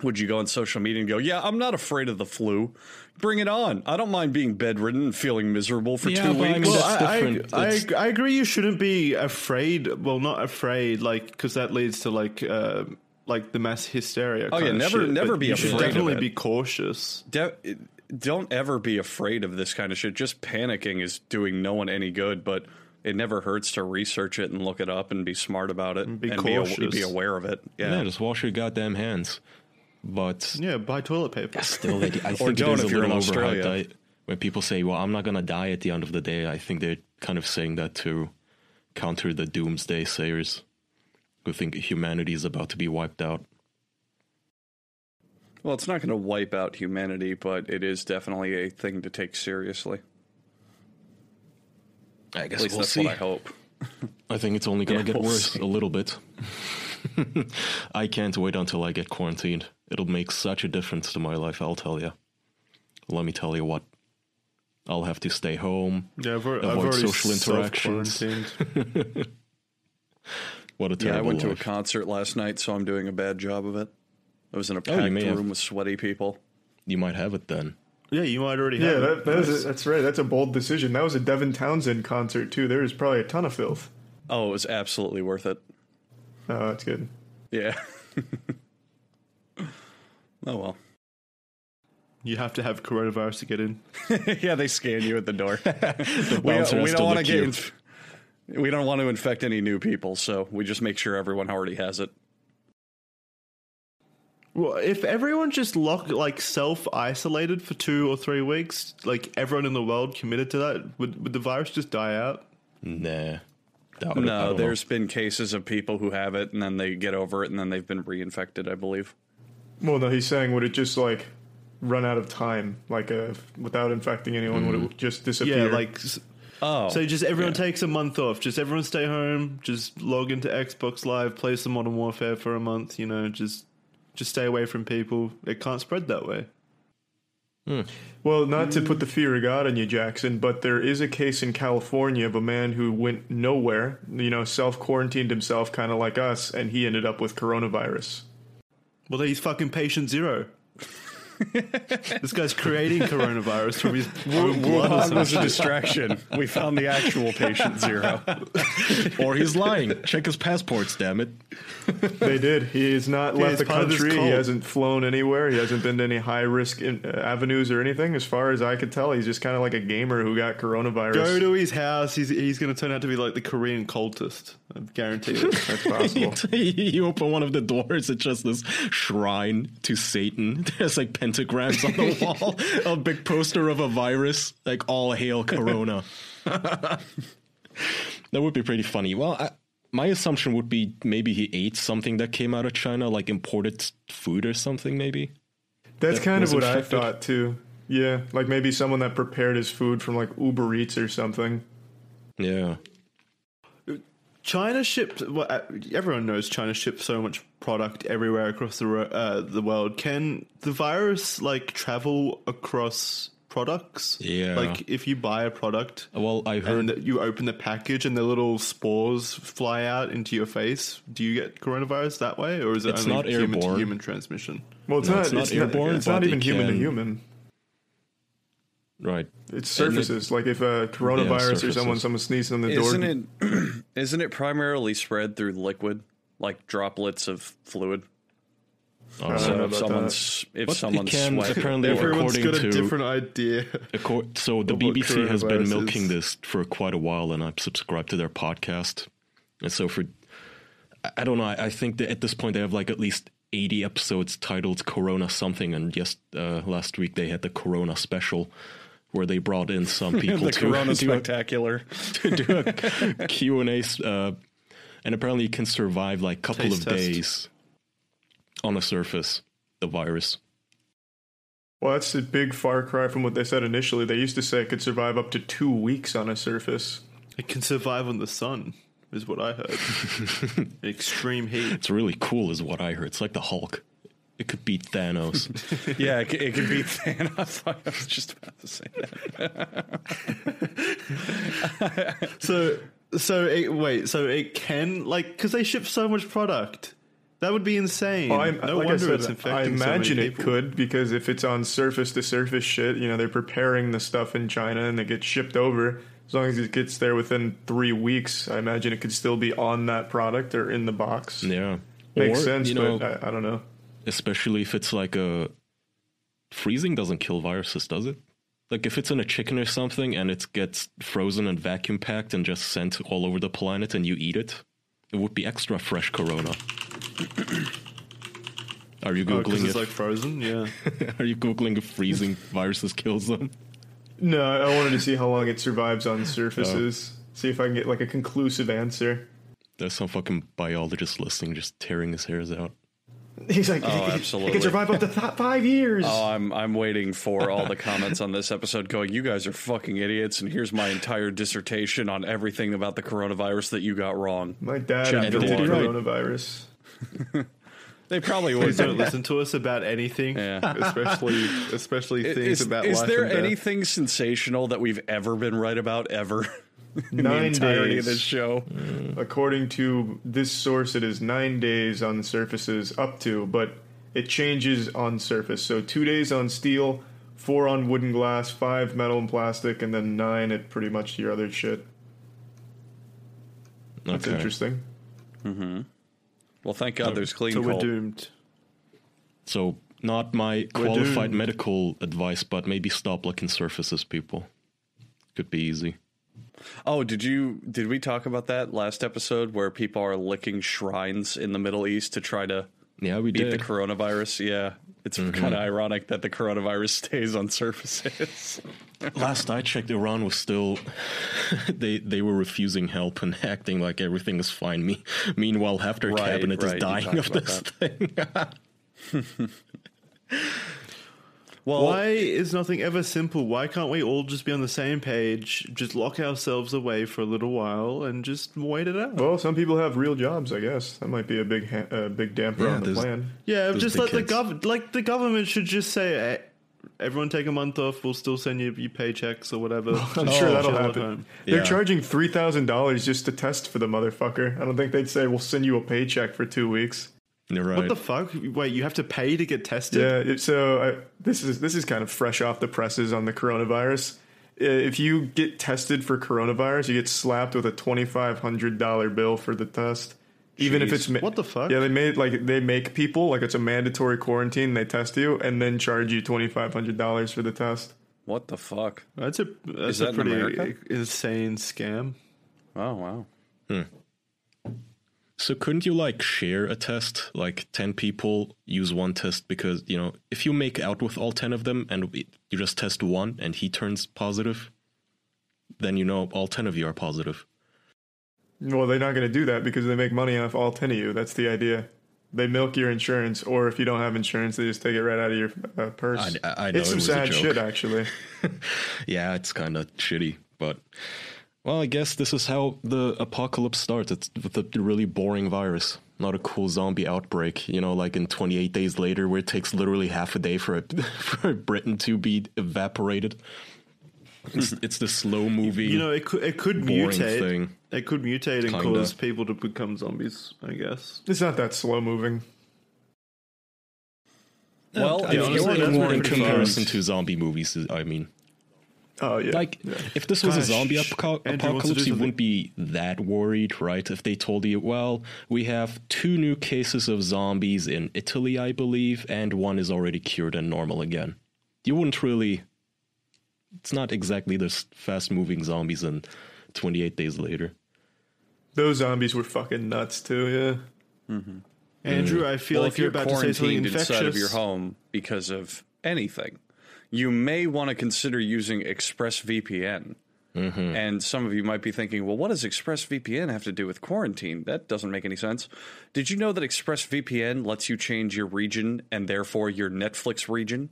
S1: would you go on social media and go, "Yeah, I'm not afraid of the flu. Bring it on. I don't mind being bedridden and feeling miserable for
S3: Yeah,
S1: two
S3: but I
S1: weeks."
S3: mean,
S2: Well,
S3: that's
S2: I, I,
S3: different.
S2: I,
S3: That's-
S2: I agree. You shouldn't be afraid. Well, not afraid, like because that leads to like uh, like the mass hysteria.
S1: Oh, yeah, never-
S2: shit,
S1: never
S2: but
S1: be
S2: you should
S1: afraid of
S2: Definitely
S1: it.
S2: be cautious.
S1: De- don't ever be afraid of this kind of shit. Just panicking is doing no one any good, but it never hurts to research it and look it up and be smart about it
S2: be
S1: and
S2: cautious.
S1: be, be aware of it.
S3: Yeah.
S1: Yeah.
S3: just wash your goddamn hands. But
S2: Yeah, buy toilet paper.
S3: still, I think it
S1: don't
S3: is a
S1: if you're in
S3: little
S1: Australia.
S3: overhyped. When people say, "Well, I'm not gonna die at the end of the day," I think they're kind of saying that to counter the doomsday sayers who think humanity is about to be wiped out.
S1: Well, it's not going to wipe out humanity, but it is definitely a thing to take seriously.
S3: I guess
S1: At least
S3: we'll
S1: that's
S3: see.
S1: what I hope.
S3: I think it's only gonna
S1: Yeah,
S3: get
S1: we'll
S3: worse
S1: see.
S3: a little bit. I can't wait until I get quarantined. It'll make such a difference to my life, I'll tell you. Let me tell you what. I'll have to stay home.
S2: Yeah, I've, al- I've
S3: Avoid
S2: already
S3: social interactions. What a
S1: Yeah, I
S3: terrible
S1: went to a concert last night, so I'm doing a bad job of it. I was in a
S3: Oh, you
S1: packed
S3: have-
S1: room with sweaty people.
S3: you might have it then.
S2: Yeah, you might already
S4: Yeah,
S2: have.
S4: that, that
S2: Nice.
S4: a, that's right. That's a bold decision. That was a Devin Townsend concert too. There was probably a ton of filth.
S1: Oh, it was absolutely worth it.
S4: Oh, that's good.
S1: Yeah. oh well.
S2: You have to have coronavirus to get in.
S1: yeah, they scan you at the door. we
S3: bouncer
S1: we
S3: to
S1: don't want to get. Inf- we don't want to infect any new people, so we just make sure everyone already has it.
S2: Well, if everyone just locked, like self isolated for two or three weeks, like everyone in the world committed to that, would, would the virus just die out?
S3: Nah. Doubt it. I
S1: No,
S3: don't know.
S1: there's been cases of people who have it and then they get over it and then they've been reinfected, I believe.
S4: Well, no, he's saying would it just like run out of time, like uh, without infecting anyone? Would it just disappear?
S2: Yeah, like
S1: Oh,
S2: so. Just everyone
S1: yeah.
S2: takes a month off. Just everyone stay home. Just log into Xbox Live, play some Modern Warfare for a month. You know, just just stay away from people. It can't spread that way. Hmm.
S4: Well, not to put the fear of God on you, Jackson, but there is a case in California of a man who went nowhere, you know, self quarantined himself, kind of like us, and he ended up with coronavirus.
S2: Well, he's fucking patient zero. this guy's creating coronavirus from his own blood. or
S1: Wuhan was a distraction. We found the actual patient zero.
S3: or he's lying. Check his passports, damn it.
S4: They did. He has not left the
S2: part of this
S4: country. He
S2: cult.
S4: hasn't flown anywhere. He hasn't been to any high risk uh, avenues or anything. As far as I could tell, he's just kind of like a gamer who got coronavirus.
S2: Go to his house. He's, he's going to turn out to be like the Korean cultist. I guarantee it.
S4: That's possible.
S3: you open one of the doors, it's just this shrine to Satan. There's like pentagrams on the wall, a big poster of a virus, like all hail Corona. that would be pretty funny. Well, I, my assumption would be maybe he ate something that came out of China, like imported food or something, maybe.
S4: That's
S3: that
S4: kind of what
S3: infected.
S4: I thought too. Yeah, like maybe someone that prepared his food from like Uber Eats or something.
S3: Yeah.
S2: China shipped. Well, uh, everyone knows China ships so much product everywhere across the uh, the world. Can the virus like travel across products?
S3: Yeah.
S2: Like if you buy a product
S3: Well, I heard.
S2: and you open the package and the little spores fly out into your face, do you get coronavirus that way, or is it
S3: It's
S2: only
S3: not
S2: human to
S3: airborne.
S2: human transmission?
S4: Well, it's
S3: No,
S4: not.
S3: it's not airborne,
S4: It's not even
S3: it
S4: human to human.
S3: Right.
S4: It's
S3: And it-
S4: surfaces. like if a coronavirus or someone someone sneezes on the door.
S1: Isn't it? Isn't it primarily spread through liquid, like droplets of fluid?
S4: I don't
S1: So
S4: know
S1: if
S4: about
S1: someone's if
S3: But it
S1: someone's
S3: can
S1: sweat,
S3: apparently
S2: Everyone's
S3: according
S2: got a different idea.
S3: Acco- So the BBC has been milking
S2: is.
S3: this for quite a while, and I've subscribed to their podcast. And so for, I- I don't know. I, I think that at this point they have like at least eighty episodes titled "Corona Something," and just uh, last week they had the Corona special, where they brought in some people
S1: the
S3: to
S1: Corona
S3: do a,
S1: spectacular.
S3: to do a Q and A, uh, and apparently it can survive like a couple
S2: Taste
S3: of
S2: test.
S3: days on the surface. The virus.
S4: well, that's a big far cry from what they said initially. They used to say it could survive up to two weeks on a surface.
S2: It can survive on the sun, is what I heard. Extreme heat.
S3: It's really cool, is what I heard. It's like the Hulk. It could beat Thanos.
S1: yeah, it, could- it could be Thanos. I was just about to say that.
S2: So, so it, wait, so it can like because they ship so much product. That would be insane.
S4: Well, I,
S2: no
S4: like
S2: wonder
S4: I said,
S2: it's infecting
S4: I
S2: so many
S4: imagine it could because if it's on surface to surface shit, you know, they're preparing the stuff in China and it gets shipped over. As long as it gets there within three weeks, I imagine it could still be on that product or in the box.
S3: yeah.
S4: Makes
S3: Or,
S4: sense,
S3: you know,
S4: but I, I don't know.
S3: Especially if it's like a freezing doesn't kill viruses, does it? Like if it's in a chicken or something and it gets frozen and vacuum packed and just sent all over the planet and you eat it, it would be extra fresh corona. Are you
S2: Oh,
S3: googling
S2: it's
S3: if
S2: like frozen. Yeah.
S3: Are you googling if freezing viruses kills them?
S4: No, I wanted to see how long it survives
S3: Oh.
S4: on surfaces. Oh. See if I can get like a conclusive answer.
S3: There's some fucking biologist listening, just tearing his hairs out.
S4: He's like,
S1: Oh,
S4: it, it can survive up to th- five years.
S1: Oh, I'm I'm waiting for all the comments on this episode going, you guys are fucking idiots, and here's my entire dissertation on everything about the coronavirus that you got wrong.
S4: My dad
S1: Chapter
S4: invented
S1: one.
S4: coronavirus.
S1: They probably
S2: Please
S1: would.
S2: don't listen to us about anything,
S1: Yeah.
S2: especially especially things
S1: Is,
S2: about
S1: is
S2: life
S1: there
S2: and death.
S1: anything sensational that we've ever been right about ever? in the
S4: Nine
S1: entirety of
S4: days.
S1: this show. Mm.
S4: According to this source, it is nine days on surfaces up to, but it changes on surface. So two days on steel, four on wooden glass, five metal and plastic, and then nine at pretty much your other shit. That's
S3: Okay.
S4: interesting. Mm-hmm.
S1: Well, thank God there's clean
S2: So we're doomed.
S3: So, not my
S2: We're
S3: qualified
S2: doomed.
S3: medical advice, but maybe stop looking surfaces, people. Could be easy.
S1: Oh, did you did we talk about that last episode where people are licking shrines in the Middle East to try to
S3: Yeah, we
S1: beat the coronavirus? Yeah. It's mm-hmm. kind of ironic that the coronavirus stays on surfaces.
S3: Last I checked, Iran was still they they were refusing help and acting like everything is fine. Me, meanwhile, half their
S1: Right,
S3: cabinet
S1: right,
S3: is dying of this thing.
S1: Well,
S2: Why is nothing ever simple? Why can't we all just be on the same page, just lock ourselves away for a little while, and just wait it out?
S4: Well, some people have real jobs, I guess. That might be a big, ha- uh, big damper
S3: Yeah,
S4: on the plan.
S2: Yeah, just
S3: big
S2: let the
S3: kids.
S2: gov like the government should just say, everyone take a month off. We'll still send you your paychecks or whatever.
S4: I'm sure
S2: chill
S4: that'll happen.
S2: home.
S4: They're charging three thousand dollars just to test for the motherfucker. I don't think they'd say we'll send you a paycheck for two weeks.
S3: You're right.
S2: What the fuck? Wait, you have to pay to get tested?
S4: Yeah, so I, this is this is kind of fresh off the presses on the coronavirus. If you get tested for coronavirus, you get slapped with a twenty five hundred dollar bill for the test. Even if it's ma-
S2: What the fuck?
S4: Yeah, they made like they make people like it's a mandatory quarantine. They test you and then charge you twenty five hundred dollars for the test.
S1: What the fuck?
S2: That's a that's
S1: that
S2: a
S1: in
S2: pretty
S1: America?
S2: insane scam.
S1: Oh wow. Hmm.
S3: So couldn't you like share a test? Like 10 people use one test because, you know, if you make out with all 10 of them and you just test one and he turns positive, then you know all 10 of you are positive.
S4: Well, they're not going to do that because they make money off all ten of you. That's the idea. They milk your insurance, or if you don't have insurance, they just take it right out of your uh, purse.
S3: I- I- know
S4: it's
S3: it
S4: some
S3: a
S4: sad shit, actually.
S3: Yeah, it's kind of shitty, but well, I guess this is how the apocalypse starts. It's with a really boring virus, not a cool zombie outbreak. You know, like in 28 days later, where it takes literally half a day for it, for Britain to be evaporated. It's, it's the slow movie.
S2: You know, it could it could mutate.
S3: thing.
S2: It could mutate and
S3: Kinda.
S2: cause people to become zombies. I guess.
S4: It's not that slow moving.
S1: Well,
S2: yeah,
S1: if
S2: honestly,
S1: you're
S2: that's
S3: in
S2: pretty fast.
S3: comparison to zombie movies, I mean,
S4: Oh yeah,
S3: like
S4: yeah.
S3: if this was
S2: Gosh,
S3: a zombie apoca-
S2: Andrew wants to do
S3: apocalypse, you wouldn't be that worried, right? If they told you, well, we have two new cases of zombies in Italy, I believe, and one is already cured and normal again. You wouldn't really. It's not exactly the fast moving zombies and 28 days later.
S4: those zombies were fucking nuts too. Yeah. Mm-hmm.
S2: Andrew, I feel
S1: well,
S2: like
S1: if
S2: you're
S1: you're
S2: about to say something
S1: quarantined
S2: infectious.
S1: inside of your home because of anything, you may want to consider using ExpressVPN. Mm-hmm. And some of you might be thinking, well, what does ExpressVPN have to do with quarantine? That doesn't make any sense. Did you know that ExpressVPN lets you change your region and therefore your Netflix region,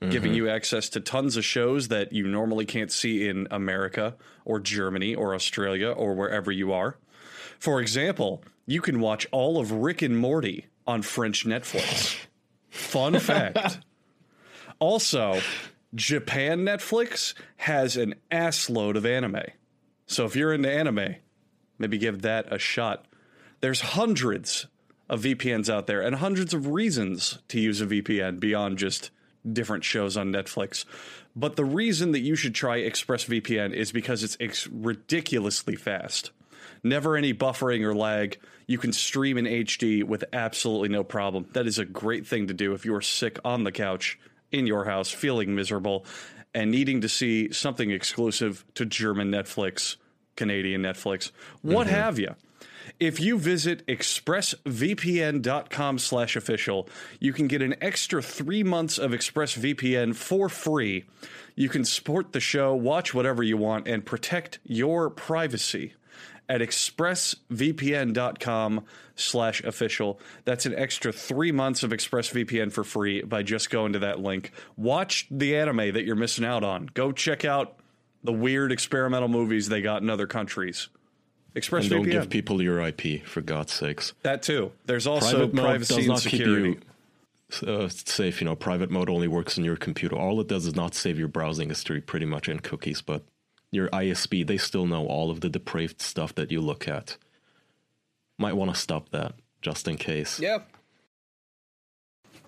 S1: giving mm-hmm. you access to tons of shows that you normally can't see in America or Germany or Australia or wherever you are? For example, you can watch all of Rick and Morty on French Netflix. Fun fact. Also, Japan Netflix has an assload of anime. So if you're into anime, maybe give that a shot. There's hundreds of VPNs out there and hundreds of reasons to use a VPN beyond just different shows on Netflix. But the reason that you should try ExpressVPN is because it's ex- ridiculously fast. Never any buffering or lag. You can stream in HD with absolutely no problem. That is a great thing to do if you're sick on the couch in your house, feeling miserable, and needing to see something exclusive to German Netflix, Canadian Netflix, what mm-hmm. have you. If you visit expressvpn.com slash official, you can get an extra three months of ExpressVPN for free. You can support the show, watch whatever you want, and protect your privacy at expressvpn.com slash official. That's an extra three months of ExpressVPN for free by just going to that link. Watch the anime that you're missing out on. Go check out the weird experimental movies they got in other countries.
S3: And don't
S1: ExpressVPN.
S3: give people your IP, for God's sakes.
S1: that too. There's also
S3: private
S1: privacy and security.
S3: uh, safe. You know, private mode only works on your computer. All it does is not save your browsing history, pretty much, and cookies. But your ISP, they still know all of the depraved stuff that you look at. Might want to stop that just in case.
S1: Yeah.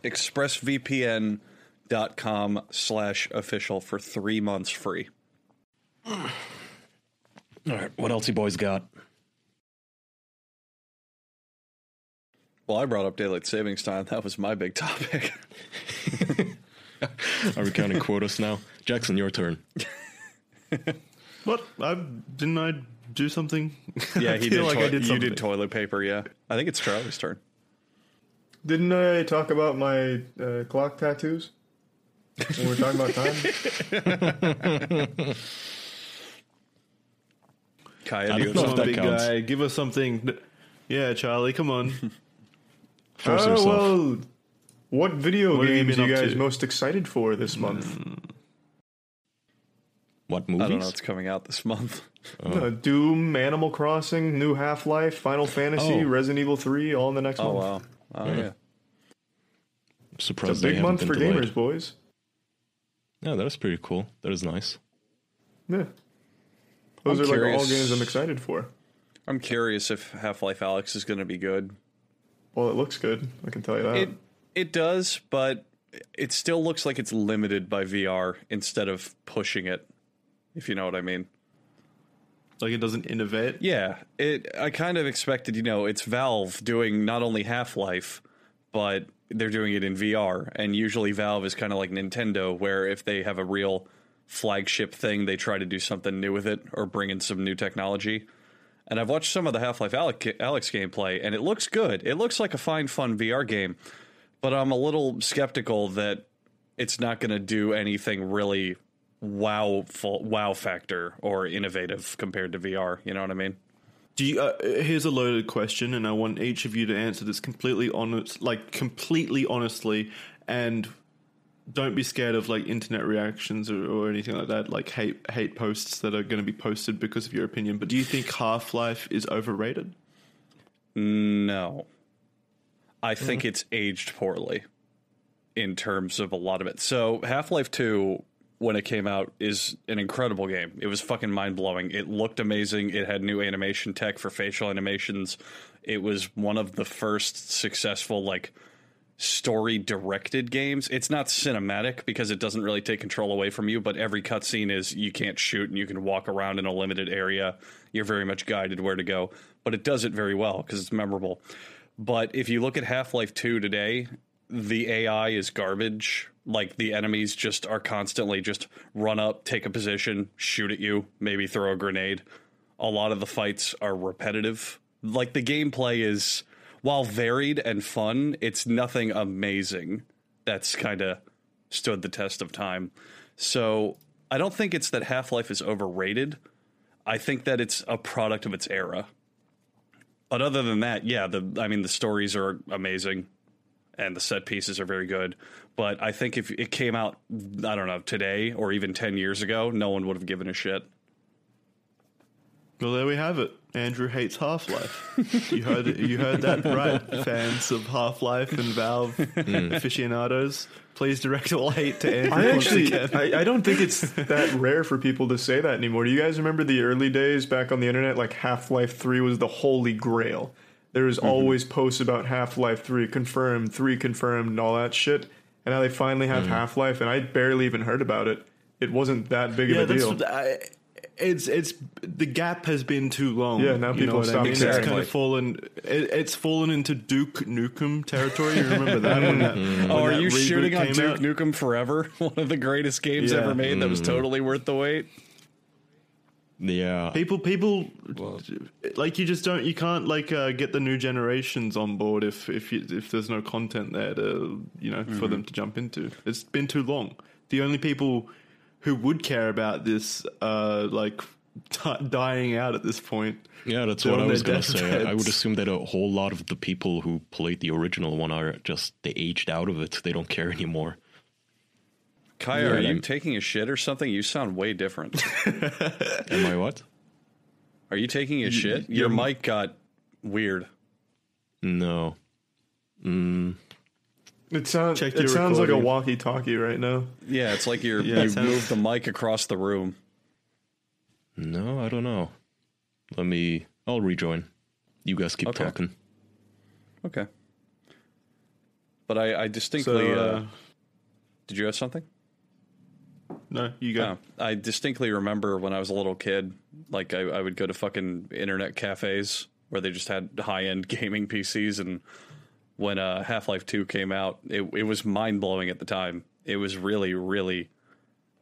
S1: ExpressVPN.com slash official for three months free.
S3: All right, what else you boys got?
S1: Well, I brought up daylight savings time. That was my big topic.
S3: Are we counting quotas now? Jackson, your turn.
S2: What? I didn't I do something?
S1: Yeah,
S2: I
S1: he
S2: feel
S1: did.
S2: like
S1: toi-
S2: I did
S1: you did toilet paper. Yeah, I think it's Charlie's turn.
S4: Didn't I talk about my uh, clock tattoos when we're talking about time?
S1: Kaya,
S3: I
S1: do you
S3: know
S2: Come on,
S3: that
S2: big
S3: counts.
S2: guy, give us something. Yeah, Charlie, come on.
S3: Force
S4: oh
S3: yourself.
S4: well, what video
S2: What have you
S4: games are you
S2: up
S4: guys
S2: to?
S4: most excited for this month?
S3: What movies?
S1: I don't know.
S3: movies?
S1: It's coming out this month.
S4: Uh, Doom, Animal Crossing, New Half Life, Final Fantasy,
S3: Oh.
S4: Resident Evil Three, all in the next
S1: Oh
S4: month.
S1: wow. Oh yeah.
S3: Surprised
S4: It's a big month for
S3: delayed.
S4: gamers, boys.
S3: Yeah, that is pretty cool. That is nice.
S4: Yeah. Those
S1: I'm
S4: are like all games I'm excited for.
S1: I'm curious if Half Life Alyx is going to be good.
S4: Well, it looks good. I can tell you that.
S1: It it does, but it still looks like it's limited by VR instead of pushing it. If you know what I mean.
S2: Like it doesn't innovate.
S1: Yeah, it. I kind of expected, you know, it's Valve doing not only Half Life, but they're doing it in VR. And usually Valve is kind of like Nintendo, where if they have a real flagship thing, they try to do something new with it or bring in some new technology. And I've watched some of the Half Life Alyx, Alyx gameplay, and it looks good. It looks like a fine, fun VR game, but I'm a little skeptical that it's not going to do anything really wow wow factor or innovative compared to VR. You know what I mean?
S2: Do you? Uh, here's a loaded question, and I want each of you to answer this completely honest, like completely honestly, and don't be scared of like internet reactions or, or anything like that, like hate hate posts that are going to be posted because of your opinion. But do you think Half Life is overrated?
S1: No. I think it's aged poorly in terms of a lot of it. So, Half Life 2, when it came out, is an incredible game. It was fucking mind blowing. It looked amazing. It had new animation tech for facial animations. It was one of the first successful, like, story directed games. It's not cinematic because it doesn't really take control away from you, but every cutscene is you can't shoot and you can walk around in a limited area. You're very much guided where to go, but it does it very well because it's memorable. But if you look at Half Life 2 today, the AI is garbage. Like the enemies just are constantly just run up, take a position, shoot at you, maybe throw a grenade. A lot of the fights are repetitive. Like the gameplay is, while varied and fun, it's nothing amazing that's kind of stood the test of time. So I don't think it's that Half Life is overrated. I think that it's a product of its era. But other than that, yeah, the I mean the stories are amazing and the set pieces are very good. But I think if it came out, I don't know, today or even 10 years ago, no one would have given a shit.
S2: Well, there we have it. Andrew hates Half Life. you heard it, you heard that right, fans of Half Life and Valve hmm. aficionados. Please direct all hate to Andrew.
S4: I actually. I, I don't think it's that rare for people to say that anymore. Do you guys remember the early days back on the internet? Like Half Life 3 was the holy grail. There was mm-hmm. always posts about Half Life 3, confirmed, 3 confirmed, and all that shit. And now they finally have mm. Half Life, and I barely even heard about it. It wasn't that big
S2: yeah,
S4: of a
S2: that's
S4: deal.
S2: I, it's it's the gap has been too long.
S4: Yeah, now
S2: you
S4: people
S2: know what
S4: stop
S2: I mean. It's
S1: caring.
S2: kind of fallen. It, it's fallen into Duke Nukem territory. You remember that when that? Mm-hmm. when
S1: Oh, are
S2: that
S1: you
S2: reboot
S1: shooting on Duke
S2: out?
S1: Nukem Forever? One of the greatest games
S2: Yeah.
S1: ever made that was mm-hmm. totally worth the wait.
S3: Yeah.
S2: People, people, like you just don't, you can't like uh, get the new generations on board if if you, if there's no content there to you know for them to jump into. It's been too long. The only people who would care about this uh like t- dying out at this point.
S3: Yeah, that's what I was gonna say. I- I would assume that a whole lot of the people who played the original one are just they aged out of it. They don't care anymore.
S1: Kaya,
S3: Yeah,
S1: are you
S3: I'm-
S1: taking a shit or something? You sound way different.
S3: Am I what?
S1: Are you taking a shit? Your mic got weird.
S3: No. Mm,
S4: It sounds
S2: Check
S4: it
S2: your
S4: sounds like a walkie-talkie right now.
S1: Yeah, it's like you're
S2: Yeah,
S1: you
S2: it sounds-
S1: moved the mic across the room.
S3: no, I don't know. Let me. I'll rejoin. You guys keep
S1: Okay.
S3: talking.
S1: Okay. But I, I
S2: So
S1: distinctly. uh,
S2: uh,
S1: did you have something?
S2: No, you go.
S1: Oh, I distinctly remember when I was a little kid, like I, I would go to fucking internet cafes where they just had high end gaming PCs, and when uh, Half Life Two came out, it it was mind blowing at the time. It was really, really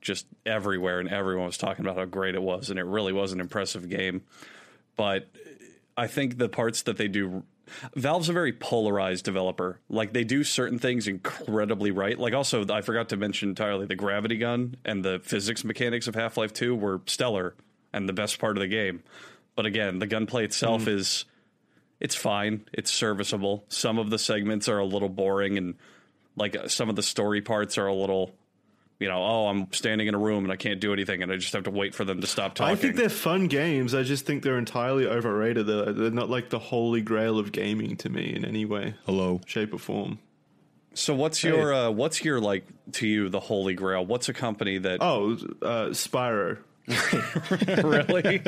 S1: just everywhere, and everyone was talking about how great it was, and it really was an impressive game. But I think the parts that they do. Valve's a very polarized developer. Like they do certain things incredibly right. Like also, I forgot to mention entirely the gravity gun and the physics mechanics of Half Life Two were stellar and the best part of the game. But again, the gunplay itself hmm. is it's fine. It's serviceable. Some of the segments are a little boring, and like some of the story parts are a little. You know, oh, I'm standing in a room and I can't do anything, and I just have to wait for them to stop talking.
S2: I think they're fun games. I just think they're entirely overrated. They're, they're not like the holy grail of gaming to me in any way,
S3: Hello.
S2: shape, or form.
S1: So what's your uh, what's your like to you the holy grail? What's a company that
S2: Oh, uh, Spyro.
S1: really?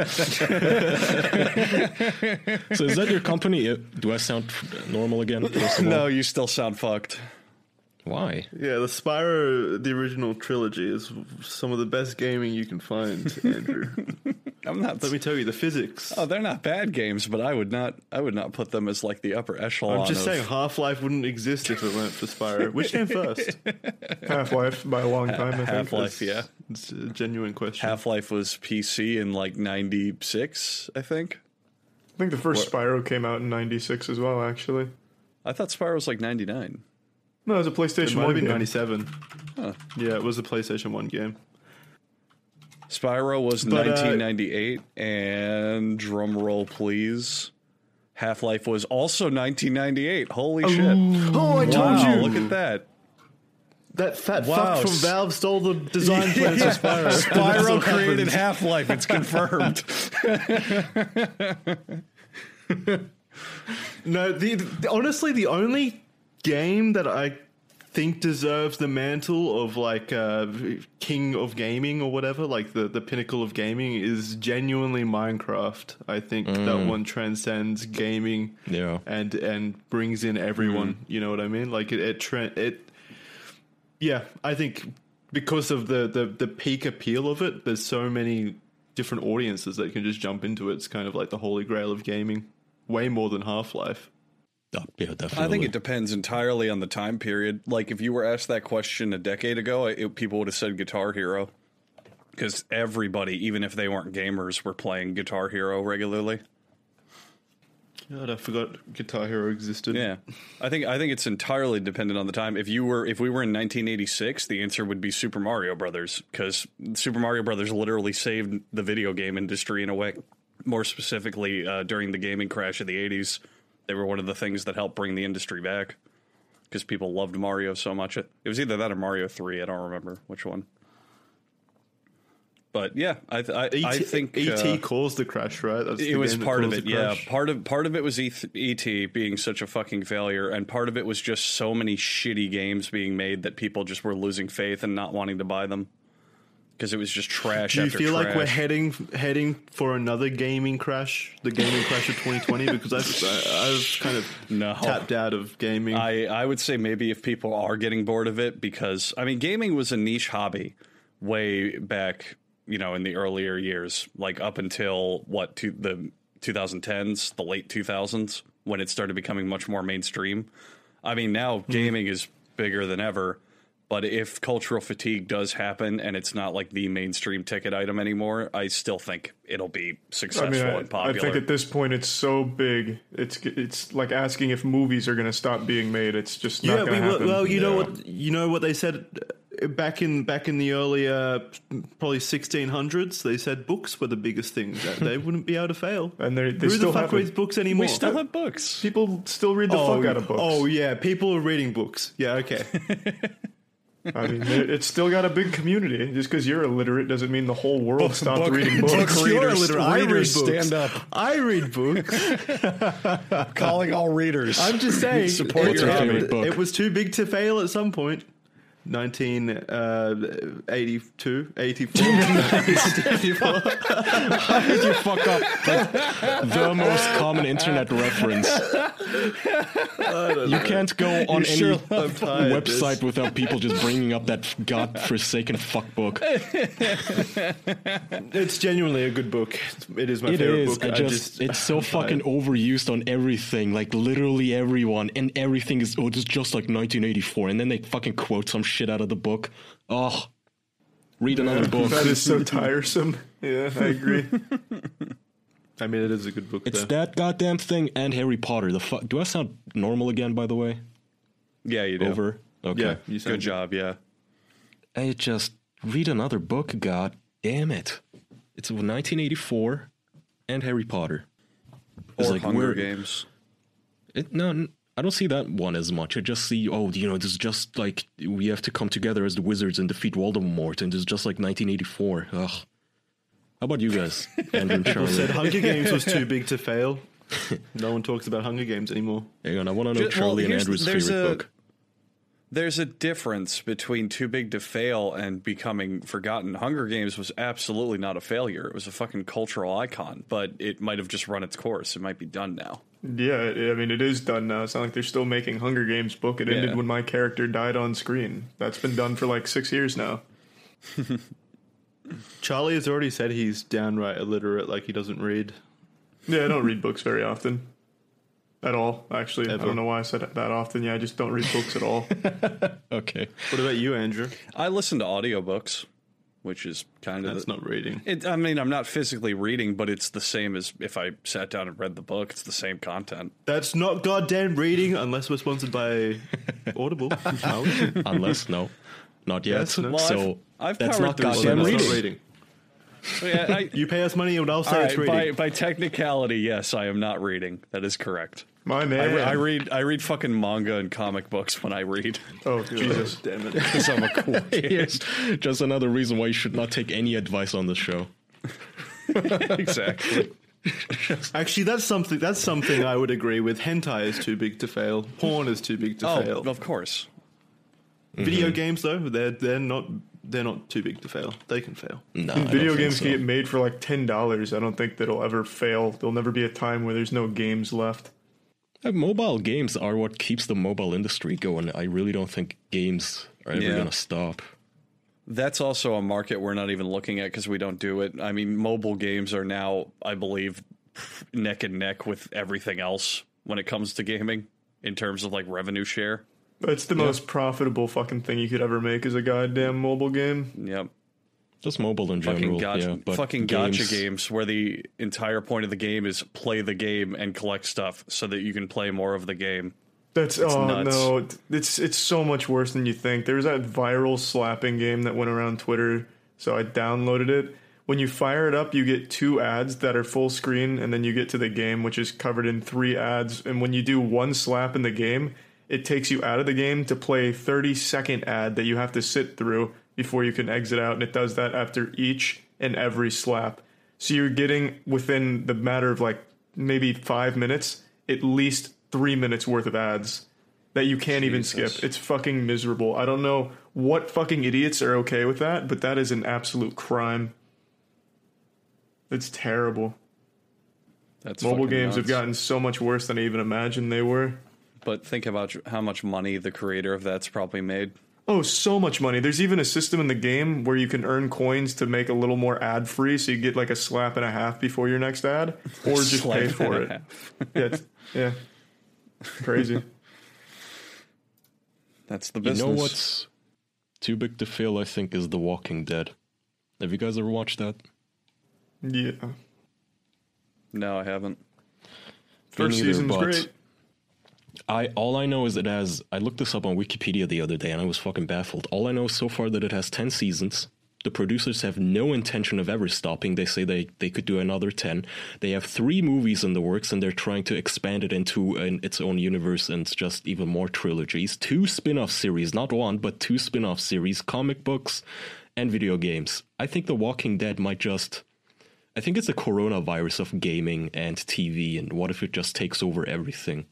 S3: So is that your company? Do I sound normal again? first of all?
S1: no, you still sound fucked.
S3: Why?
S2: Yeah, the Spyro, the original trilogy, is some of the best gaming you can find, Andrew.
S1: I'm not.
S2: Let me tell you, the physics.
S1: oh, they're not bad games, but I would not. I would not put them as like the upper echelon.
S2: I'm just
S1: of-
S2: saying, Half Life wouldn't exist if it weren't for Spyro. Which came first?
S4: Half Life by a long time. I think.
S1: Half-Life, yeah.
S2: It's a genuine question.
S1: Half Life was PC in like '96, I think.
S4: I think the first Spyro came out in '96 as well. Actually,
S1: I thought Spyro was like '99.
S4: No, it was a
S2: it
S4: PlayStation
S2: might have
S4: One
S2: been
S4: game.
S2: 97. Yeah, it was a PlayStation 1 game.
S1: Spyro was
S2: But, uh,
S1: 1998, and drum roll please. Half Life was also 1998. Holy shit!
S2: Oh, I told
S1: wow, you. look at that.
S2: That fat
S1: Wow.
S2: fuck from Valve stole the design plans for Spyro.
S1: Spyro created. Half Life. It's confirmed.
S2: No, the, the- honestly, the only game that I think deserves the mantle of like uh, king of gaming or whatever, like the, the pinnacle of gaming, is genuinely Minecraft. I think that one transcends gaming
S3: Yeah.
S2: and and brings in everyone. You know what I mean? Like it it, tra- it yeah, I think because of the, the the peak appeal of it, there's so many different audiences that can just jump into it. It's kind of like the holy grail of gaming, way more than Half Life.
S3: Oh, yeah, definitely.
S1: I think it depends entirely on the time period. Like if you were asked that question a decade ago, it, people would have said Guitar Hero because everybody, even if they weren't gamers, were playing Guitar Hero regularly.
S2: God, I forgot Guitar Hero existed.
S1: Yeah, I think I think it's entirely dependent on the time. If you were if we were in 1986, the answer would be Super Mario Brothers because Super Mario Brothers literally saved the video game industry in a way. More specifically, uh, during the gaming crash of the 80s, they were one of the things that helped bring the industry back because people loved Mario so much. It, it was either that or Mario 3. I don't remember which one. But yeah, I th- I, think
S2: ET
S1: uh,
S2: caused the crash, right? That's
S1: it was part of it yeah part of part of it was ET, et being such a fucking failure and part of it was just so many shitty games being made that people just were losing faith and not wanting to buy them because it was just trash
S2: Do you feel like we're heading heading for another gaming crash, the gaming crash of 2020? Because I've I- I've kind of
S1: No.
S2: tapped out of gaming.
S1: I, I would say maybe if people are getting bored of it because I mean gaming was a niche hobby way back you know in the earlier years like up until what to the 2010s the late 2000s when it started becoming much more mainstream I mean now
S2: Hmm.
S1: gaming is bigger than ever but if cultural fatigue does happen and it's not like the mainstream ticket item anymore I still think it'll be
S4: I
S1: successful
S4: mean, I,
S1: and popular.
S4: I think at this point it's so big. It's it's like asking if movies are going to stop being made. It's just not
S2: yeah,
S4: going to happen.
S2: well, you know
S4: Yeah.
S2: what you know what they said uh, back in back in the earlier probably 1600s. They said books were the biggest thing that they wouldn't be able to fail.
S4: And they- they
S2: Who
S4: still
S2: the fuck
S4: happen.
S2: reads books anymore?
S1: we still have books
S4: People still read the fuck out of books.
S2: Oh yeah, people are reading books. Yeah, okay.
S4: I mean, it's still got a big community. Just because you're illiterate doesn't mean the whole world stopped
S1: book-
S4: reading
S1: book
S4: books.
S1: readers-
S2: You're illiterate. I read
S1: readers
S2: books.
S1: stand up.
S2: I read books.
S1: calling all readers
S2: I'm just saying.
S1: Support
S2: it,
S3: your
S2: it-
S3: favorite book?
S2: It was too big to fail at some point. 1982, uh, 84.
S3: How did you fuck up like, the most common internet reference? You can't go on any
S2: sure I'm tired of this.
S3: website without people just bringing up that godforsaken fuck book.
S2: it's genuinely a good book. It is my
S3: It
S2: favorite
S3: is.
S2: book.
S3: I just, it's so fucking overused on everything. Like literally everyone, and everything is oh, it's just like 1984, and then they fucking quote some shit out of the book. Oh, read another book.
S4: that is so tiresome. Yeah, I agree.
S2: I mean, it is a good book.
S3: It's
S2: though.
S3: that goddamn thing and Harry Potter. The fuck? Do I sound normal again? By the way,
S1: yeah you do
S3: over. Okay.
S2: Yeah, you sound
S1: good job yeah
S3: I just read another book. God damn it! It's 1984 and Harry Potter. It's
S1: or
S3: like,
S1: Hunger Games
S3: It, no, n- I don't see that one as much. I just see, oh, you know, this is just like we have to come together as the wizards and defeat Voldemort, and it's just like 1984. Ugh. How about you guys, Andrew and
S2: People said Hunger Games was too big to fail. No one talks about Hunger Games anymore.
S3: Hang on, I want to know
S1: Ju- well,
S3: Charlie and Andrew's favorite
S1: a-
S3: book.
S1: There's a difference between Too Big to Fail and becoming forgotten. Hunger Games was absolutely not a failure. It was a fucking cultural icon, but it might have just run its course. It might be done now.
S4: Yeah, I mean, it is done now. It's not like they're still making Hunger Games book. It
S1: Yeah.
S4: ended when my character died on screen. That's been done for like six years now.
S2: Charlie has already said he's downright illiterate, like he doesn't read.
S4: Yeah, I don't read books very often. At all, actually. I don't know why I said it that often. Yeah, I just don't read books at all.
S3: Okay.
S2: What about you, Andrew?
S1: I listen to audiobooks, which is kind of
S2: That's
S1: the,
S2: not reading.
S1: It, I mean, I'm not physically reading, but it's the same as if I sat down and read the book. It's the same content.
S2: That's not goddamn reading unless we're sponsored by Audible. Charlie.
S3: Unless no, not yet.
S2: Yes, no.
S1: Well,
S3: so
S1: I've- I've
S3: that's not
S1: through
S3: goddamn
S2: That's not
S3: reading.
S2: reading.
S1: Oh, yeah, I,
S2: You pay us money and I'll say
S1: all
S2: it's reading.
S1: by, by technicality, yes, I am not reading. That is correct.
S4: My
S1: I,
S4: man.
S1: re- I read I read fucking manga and comic books when I read
S4: Oh, Jesus.
S2: Damn it.
S1: because I'm a cool kid.
S3: Here's just another reason why you should not take any advice on the show.
S1: exactly.
S2: Actually, that's something. That's something I would agree with. Hentai is too big to fail. Porn is too big to
S1: Oh,
S2: fail.
S1: of course.
S2: Video mm-hmm. games, though, they're they're not they're not too big to fail. They can fail.
S3: No,
S4: video games
S3: so.
S4: can get made for like ten dollars. I don't think that'll ever fail. There'll never be a time where there's no games left.
S3: Uh, mobile games are what keeps the mobile industry going. I really don't think games are ever
S1: Yeah.
S3: going to stop.
S1: That's also a market we're not even looking at because we don't do it. I mean, mobile games are now, I believe, neck and neck with everything else when it comes to gaming in terms of like revenue share.
S4: That's the most profitable fucking thing you could ever make is a goddamn mobile game.
S1: Yep.
S3: Just mobile in
S1: Fucking
S3: general.
S1: gotcha,
S3: yeah, but
S1: fucking
S3: games,
S1: gotcha games where the entire point of the game is play the game and collect stuff so that you can play more of the game.
S4: That's oh
S1: nuts.
S4: no, it's it's so much worse than you think. There's that viral slapping game that went around Twitter, so I downloaded it. When you fire it up, you get two ads that are full screen, and then you get to the game, which is covered in three ads. And when you do one slap in the game, it takes you out of the game to play a 30 second ad that you have to sit through before you can exit out. And it does that after each and every slap. So you're getting within the matter of like maybe five minutes, at least three minutes worth of ads that you can't even skip. It's fucking miserable. I don't know what fucking idiots are okay with that, but that is an absolute crime. It's terrible.
S1: That's
S4: Mobile games have gotten so much worse than I even imagined they were.
S1: But think about how much money the creator of that's probably made.
S4: Oh, so much money. There's even a system in the game where you can earn coins to make a little more ad free, so you get like a slap and a half before your next ad, or just
S1: Slap
S4: pay for it.
S1: half.
S4: Yeah, it's- yeah. Crazy.
S1: That's the business.
S3: You know what's too big to fail? I think is The Walking Dead. Have you guys ever watched that?
S4: Yeah.
S1: No, I haven't.
S4: First
S3: neither,
S4: season's
S3: but-
S4: great.
S3: I all I know is it has. I looked this up on Wikipedia the other day, and I was fucking baffled. All I know so far that it has ten seasons. The producers have no intention of ever stopping. They say they, they could do another ten. They have three movies in the works, and they're trying to expand it into an, its own universe and just even more trilogies. Two spin-off series, not one, but two spin-off series, comic books, and video games. I think The Walking Dead might just. I think it's the coronavirus of gaming and TV, and what if it just takes over everything?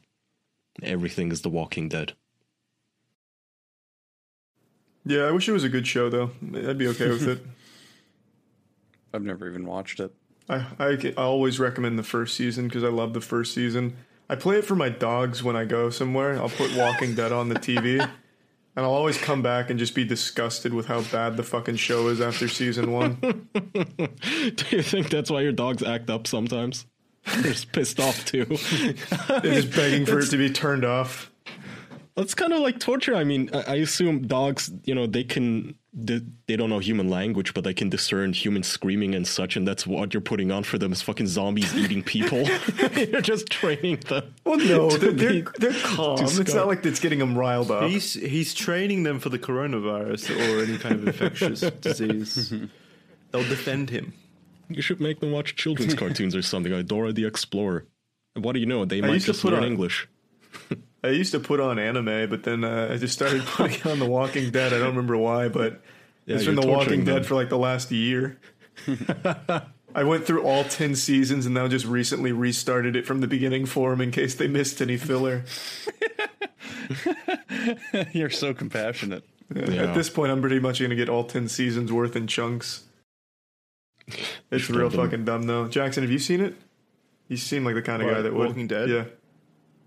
S3: Everything is The Walking Dead.
S4: Yeah, I wish it was a good show though. I'd be okay with it.
S1: I've never even watched it.
S4: I, I, I always recommend the first season because I love the first season. I play it for my dogs when I go somewhere. I'll put Walking Dead on the TV, and I'll always come back and just be disgusted with how bad the fucking show is after season one.
S3: Do you think that's why your dogs act up sometimes? They're just pissed off too.
S4: They're just begging for it to be turned off.
S3: That's kind of like torture. I mean, I, I assume dogs, you know, they can, they, they don't know human language, but they can discern human screaming and such, and that's what you're putting on for them is fucking zombies eating people. you're just training them.
S4: Well, no, they're, they're, they're calm. It's
S3: scar-
S4: not like it's getting them riled up.
S2: He's he's training them for the coronavirus or any kind of infectious disease. They'll defend him.
S3: You should make them watch children's cartoons or something, like Dora the Explorer. And what do you know? They might
S4: used to
S3: just
S4: put
S3: learn
S4: on-
S3: English.
S4: I used to put on anime, but then uh, I just started putting on The Walking Dead. I don't remember why, but
S3: Yeah,
S4: it's been The Walking
S3: them.
S4: Dead for like the last year. I went through all 10 seasons and now just recently restarted it from the beginning for them in case they missed any filler.
S1: You're so compassionate.
S3: Yeah.
S4: At this point, I'm pretty much going to get all 10 seasons worth in chunks. It's real
S3: been.
S4: fucking dumb, though. Jackson, have you seen it? You seem like the kind of guy that would.
S2: Walking Dead?
S4: Yeah.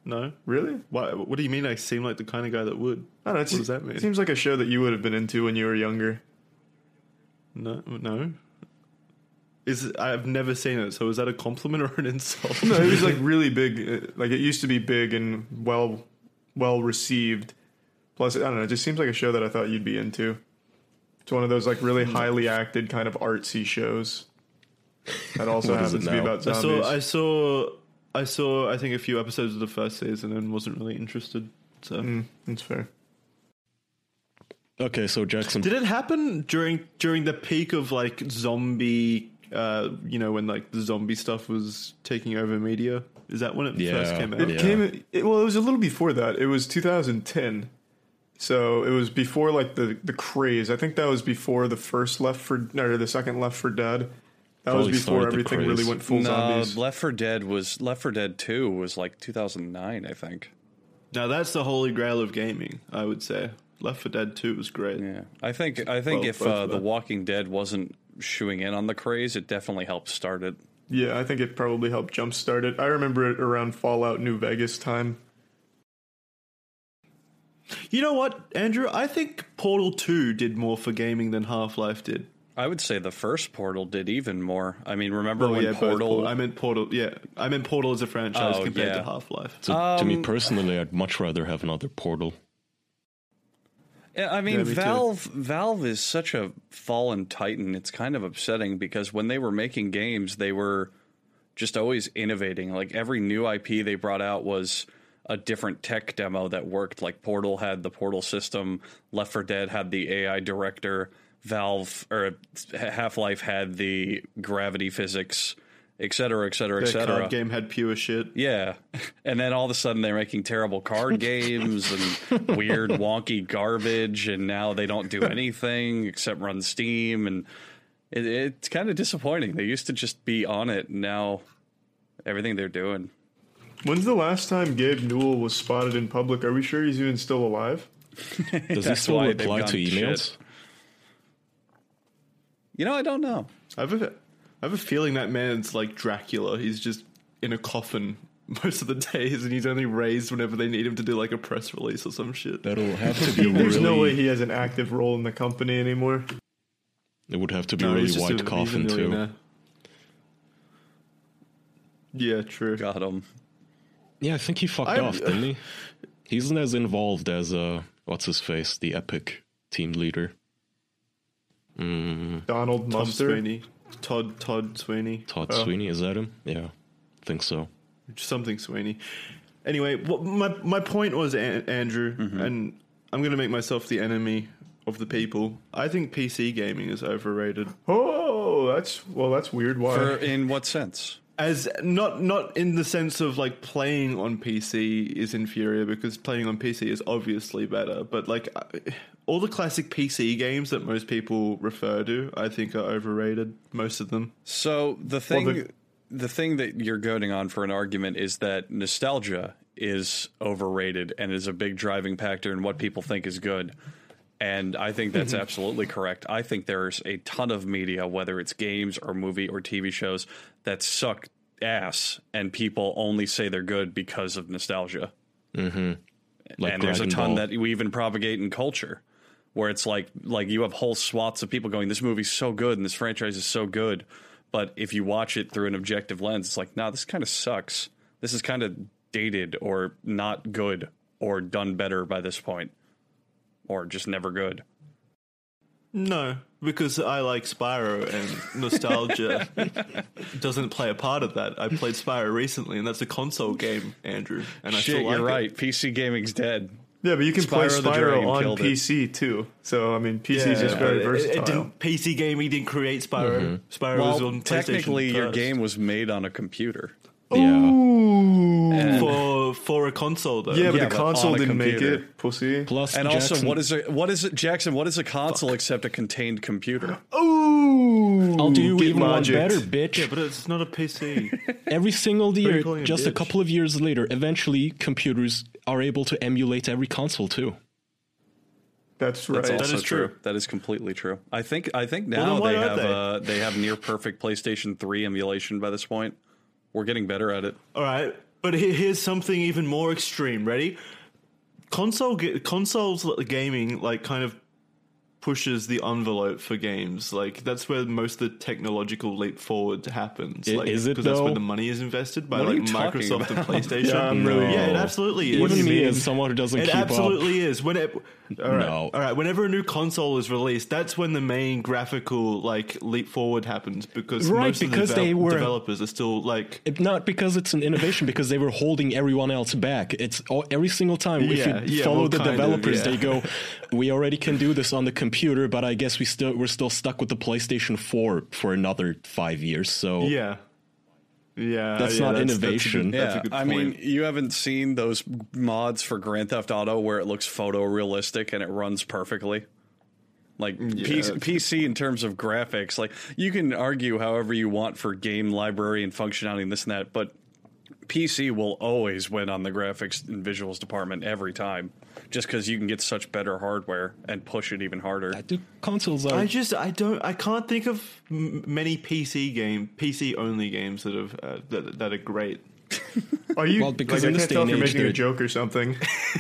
S2: No.
S4: Really?
S2: Why, what do you mean? I seem like the kind of guy that would.
S4: I don't know.
S2: What does that mean?
S4: It seems like a show that you would have been into when you were younger.
S2: No, no. Is I've never seen it. So is that a compliment or an insult?
S4: No, it was like really big. uh, Like it used to be big and well, well received. Plus, I don't know. It just seems like a show that I thought you'd be into. It's one of those like really highly acted kind of artsy shows. That also happens to be
S3: now?
S4: about
S2: I
S4: zombies.
S2: saw, I saw, I saw. I think a few episodes of the first season and wasn't really interested. So
S4: Mm, that's fair.
S3: Okay, so Jackson.
S2: did it happen during during the peak of like zombie? Uh, you know when like the zombie stuff was taking over media. Is that when it first came out?
S4: It
S3: Yeah.
S4: came. It, well, it was a little before that. It was 2010. So it was before like the the craze. I think that was before the first Left for or the second Left 4 Dead. That
S3: Probably
S4: was before everything really went full
S1: no,
S4: zombies.
S1: Left 4 Dead was Left 4 Dead 2 was like 2009, I think.
S2: Now that's the holy grail of gaming. I would say Left 4 Dead 2 was great.
S1: Yeah, I think I think
S2: Well,
S1: if uh, The. Walking Dead wasn't shoeing in on the craze, it definitely helped start it.
S4: Yeah, I think it probably helped jumpstart it. I remember it around Fallout New Vegas time.
S2: You know what, Andrew? I think Portal 2 did more for gaming than Half Life did.
S1: I would say the first Portal did even more. I mean, remember
S2: Oh
S1: when
S2: yeah,
S1: Portal?
S2: Portal. I meant Portal. Yeah, I meant Portal as a franchise
S1: Oh,
S2: compared
S1: yeah.
S2: to Half Life.
S3: So to me
S1: Um,
S3: personally, I'd much rather have another Portal.
S1: I mean,
S2: Yeah, me too.
S1: Valve Valve is such a fallen titan. It's kind of upsetting because when they were making games, they were just always innovating. Like every new IP they brought out was a different tech demo that worked. Like Portal had the Portal system, Left 4 Dead had the AI director, Valve or Half Life had the gravity physics, et cetera, et cetera, et cetera.
S2: card game had pure shit.
S1: Yeah. And then all of a sudden they're making terrible card games and weird wonky garbage and now they don't do anything except run Steam and it, it's kind of disappointing. They used to just be on it and now everything they're doing.
S4: When's the last time Gabe Newell was spotted in public? Are we sure he's even still alive?
S3: Does he still reply to emails?
S1: shit. You know, I don't know.
S2: I have a, I have a feeling that man's like Dracula. He's just in a coffin most of the days, and he's only raised whenever they need him to do like a press release or some shit.
S3: That'll have to be
S4: There's
S3: really.
S4: no way he has an active role in the company anymore.
S3: It would have to be
S2: No,
S3: really
S2: he's
S3: white
S2: a- he's
S3: coffin too.
S2: Yeah, true.
S1: Got him.
S3: Yeah, I think he fucked
S2: I'm-
S3: off, didn't he? He isn't as involved as uh, what's his face, the Epic team leader,
S4: Donald
S2: Tom
S4: Mustard.
S2: Sweeney, Todd Todd Sweeney,
S3: Todd
S4: Oh.
S3: Sweeney. Is that him? Yeah, I think so.
S2: something Sweeney. Anyway, what my my point was, An- Andrew, and I'm going to make myself the enemy of the people. I think PC gaming is overrated.
S4: Oh, that's well, that's weird. Why?
S1: For in what sense?
S2: As not not in the sense of like playing on PC is inferior because playing on PC is obviously better, but like uh, all the classic PC games that most people refer to, I think are overrated. Most of them.
S1: So the thing,
S4: the-
S1: the, thing that you're goading on for an argument is that nostalgia is overrated and is a big driving factor in what people think is good. And I think that's mm-hmm. absolutely correct. I think there's a ton of media, whether it's games or movie or TV shows, that suck ass, and people only say they're good because of nostalgia. Mm-hmm.
S3: Like
S1: and there's a ton
S3: Ball.
S1: that we even propagate in culture where it's like like you have whole swaths of people going this movie's so good and this franchise is so good but if you watch it through an objective lens it's like nah this kind of sucks this is kind of dated or not good or done better by this point or just never good
S2: No, because I like Spyro and nostalgia doesn't play a part of that. I played Spyro recently, and that's a console game, Andrew. And I
S1: shit
S2: still like
S1: you're
S2: it.
S1: right pc gaming's dead
S4: yeah, but you can play
S1: Spyro the
S4: Spyro
S1: Dragon
S4: on
S1: killed it.
S4: PC too. So I mean, PC is just
S2: but
S4: very
S2: it- it
S4: versatile.
S2: didn't- PC gaming didn't create Spyro. Mm-hmm. Spyro was
S1: well
S2: on
S1: technically
S2: PlayStation
S1: your
S2: first.
S1: game was made on a computer
S3: Yeah,
S1: and,
S2: for for a console though.
S4: yeah, but
S1: Yeah,
S4: the
S1: but on
S4: console
S1: a
S4: didn't make
S1: computer.
S4: it. Pussy.
S3: plus
S1: and also
S3: Jackson-
S1: what is a what is it jackson what is a console except a contained computer
S4: Ooh,
S3: I'll do you
S4: get
S3: even one
S4: logicked.
S3: better, bitch.
S2: yeah, but it's not a PC.
S3: Every single year,
S2: calling a
S3: just a
S2: bitch?
S3: couple of years later, eventually computers are able to emulate every console too.
S4: That's right.
S1: That's also
S2: That is
S1: true.
S2: true.
S1: That is completely true. I think I think
S2: Well,
S1: now
S2: then why
S1: they
S2: aren't
S1: have
S2: they?
S1: Uh, they have near perfect PlayStation 3 emulation by this point. We're getting better at it.
S2: All right, but here's something even more extreme. Ready? Console consoles gaming like kind of pushes the envelope for games. Like that's where most of the technological leap forward happens.
S3: I-
S2: Like,
S3: is it,
S2: Because that's where the money is invested by
S1: What
S2: like Microsoft and? PlayStation.
S4: Yeah, I'm
S2: yeah, it absolutely is.
S4: What do
S3: Even
S4: you
S3: me
S4: mean?
S3: as someone who doesn't
S2: It
S3: keep up.
S2: absolutely is. When it, all right,
S3: No.
S2: all right. Whenever a new console is released, that's when the main graphical like leap forward happens because
S3: Right,
S2: most
S3: because
S2: of the
S3: they were-
S2: developers are still like
S3: It- not because it's an innovation, because they were holding everyone else back. It's all, every single time. if
S2: Yeah,
S3: you
S2: yeah,
S3: follow
S2: well,
S3: the
S2: kind of,
S3: developers,
S2: yeah.
S3: they go, "We already can do this on the computer, but I guess we still we're still stuck with the PlayStation 4 for another five years." So
S2: yeah. Yeah,
S3: That's
S2: yeah,
S3: not
S2: a good-
S3: innovation.
S2: That's a
S1: yeah,
S2: good
S1: I
S2: point.
S1: mean, you haven't seen those mods for Grand Theft Auto where it looks photorealistic and it runs perfectly. Like mm, PC, PC in terms of graphics, like you can argue however you want for game library and functionality and this and that, but PC will always win on the graphics and visuals department every time, just because you can get such better hardware and push it even harder.
S3: I do consoles are
S2: I just I don't I can't think of m- many PC game PC only games that have uh, that, that are great.
S4: Are you?
S3: Well, because
S4: like,
S3: in
S4: I
S3: this
S4: can't tell if
S3: day
S4: you're
S3: and age,
S4: making a
S3: they're-
S4: joke or something.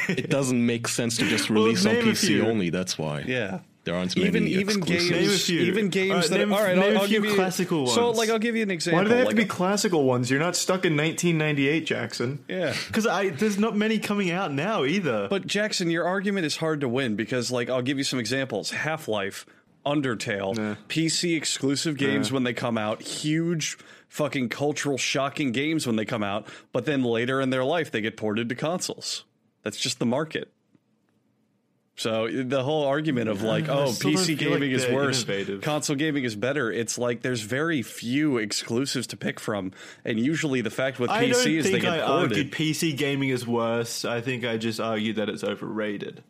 S3: it doesn't make sense to just
S2: Well,
S3: release on PC only. That's why.
S1: Yeah.
S3: There aren't many
S1: even even
S3: exclusives.
S1: games,
S2: Name a few.
S1: even games
S2: All right,
S1: that
S2: name-
S1: all right,
S2: name
S1: I'll,
S2: a
S1: I'll
S2: few
S1: give you
S2: classical ones.
S1: So, like, I'll give you an example.
S4: Why do they have
S1: like,
S4: to be classical ones? You're not stuck in 1998, Jackson.
S1: yeah.
S2: Because I there's not many coming out now either.
S1: But Jackson, your argument is hard to win because, like, I'll give you some examples: Half Life, Undertale,
S2: Nah.
S1: PC exclusive games when they come out, huge fucking cultural shocking games when they come out, but then later in their life they get ported to consoles. That's just the market. So the whole argument of like, oh, PC
S2: feel like
S1: gaming is worse,
S2: innovative.
S1: console gaming is better. It's like there's very few exclusives to pick from, and usually the fact with
S2: I
S1: PC is they get
S2: I
S1: ported.
S2: argued PC gaming is worse. I think I just argued that it's overrated.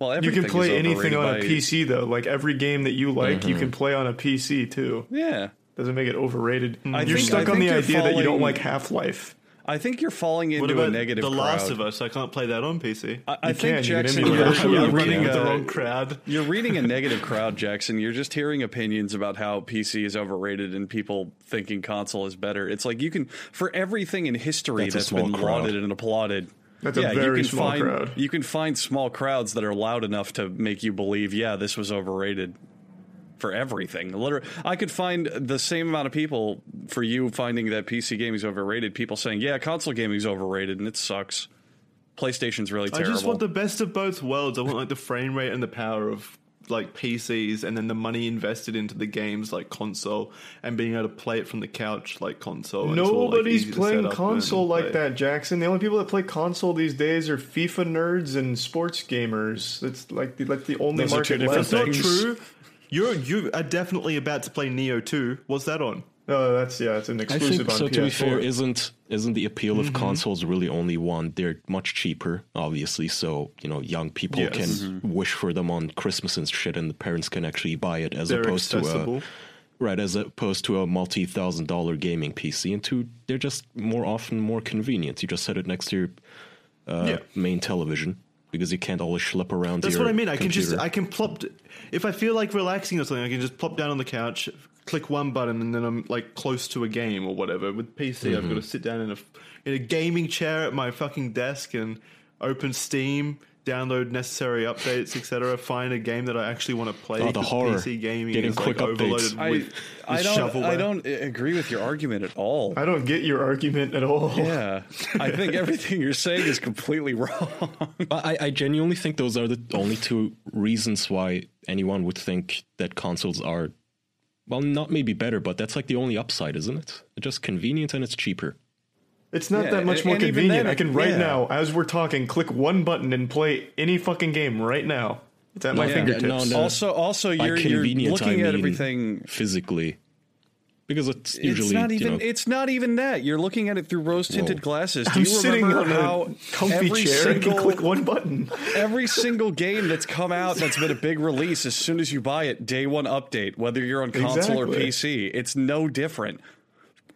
S1: well,
S4: You can play anything on a PC though. Like every game that you like, you mm-hmm. can play on a PC too.
S1: Yeah.
S4: Doesn't make it overrated.
S1: I
S4: you're
S1: think-
S4: stuck on the idea that you don't like Half Life.
S1: I think you're falling
S2: What
S1: into
S2: about
S1: a negative
S2: The
S1: crowd.
S2: Last of Us? I can't play that on PC.
S1: I, I
S4: You
S1: think
S4: can, you can
S1: Jackson,
S4: emulate
S1: you're, you're
S4: You
S2: running
S1: reading
S2: the wrong crowd.
S1: you're reading a negative crowd, Jackson. You're just hearing opinions about how PC is overrated and people thinking console is better. It's like you can for everything in history
S3: That's a
S1: that's
S3: small
S1: been
S3: crowd.
S1: lauded and applauded.
S4: That's a very
S1: you can
S4: small
S1: find,
S4: crowd.
S1: You can find small crowds that are loud enough to make you believe, yeah, this was overrated for everything. Literally, I could find the same amount of people for you finding that PC gaming is overrated. People saying, yeah, console gaming is overrated and it sucks. PlayStation's really terrible.
S2: I just want the best of both worlds. I want like the frame rate and the power of like PCs, and then the money invested into the games like console, and being able to play it from the couch like console. and it's all, like,
S4: Nobody's playing console
S2: and
S4: like
S2: play.
S4: that, Jackson. The only people that play console these days are FIFA nerds and sports gamers. That's like the, like the only
S1: Those are
S4: market
S1: two different
S4: left.
S2: That's not
S1: things.
S2: true. You're you are definitely about to play Nioh 2. What's that on?
S4: Oh, that's yeah, it's an
S3: I
S4: exclusive
S3: think
S4: on
S3: so.
S4: PS4.
S3: To be fair, isn't isn't the appeal
S2: Mm-hmm.
S3: of consoles really only one? They're much cheaper, obviously. So you know, young people
S2: Yes.
S3: can wish for them on Christmas and shit, and the parents can actually buy it as
S2: They're
S3: opposed
S2: accessible.
S3: to a right as opposed to a multi thousand dollar gaming PC. And two, they're just more often more convenient. You just set it next to your uh,
S2: Yeah.
S3: main television because you can't always schlep around.
S2: That's what I mean. I can just. I can plop if I feel like relaxing or something. I can just plop down on the couch, click one button, and then I'm like close to a game or whatever. With PC, I've mm-hmm. got to sit down in a in a gaming chair at my fucking desk and open Steam, download necessary updates, etc. Find a game that I actually want to play.
S3: Oh, the
S2: 'cause
S3: horror.
S2: PC gaming
S3: Getting
S2: is
S3: quick
S2: like
S3: updates.
S2: overloaded
S1: I,
S2: with,
S1: I
S2: with
S1: don't. I don't agree with your argument at all.
S4: I don't get your argument at all.
S1: Yeah, I think everything you're saying is completely wrong.
S3: But I, I genuinely think those are the only two reasons why anyone would think that consoles are, well, not maybe better, but that's like the only upside, isn't it? It's just convenient and it's cheaper.
S4: It's not
S1: Yeah,
S4: that much
S1: and-
S4: more
S1: and
S4: convenient.
S1: then,
S4: I can right
S1: yeah.
S4: now, as we're talking, click one button and play any fucking game right now. It's at my
S3: Yeah,
S4: fingertips.
S3: no, no.
S1: Also, also
S3: By
S1: you're, you're
S3: convenient,
S1: looking
S3: I
S1: at everything.
S3: physically, because it's usually
S1: it's not even.
S3: you know,
S1: it's not even that. You're looking at it through rose-tinted glasses. Do
S4: I'm
S1: you
S4: sitting
S1: remember
S4: on
S1: how
S4: a comfy
S1: every
S4: chair and can
S1: single
S4: click one button.
S1: every single game that's come out that's been a big release as soon as you buy it, day one update, whether you're on console or PC, it's no different.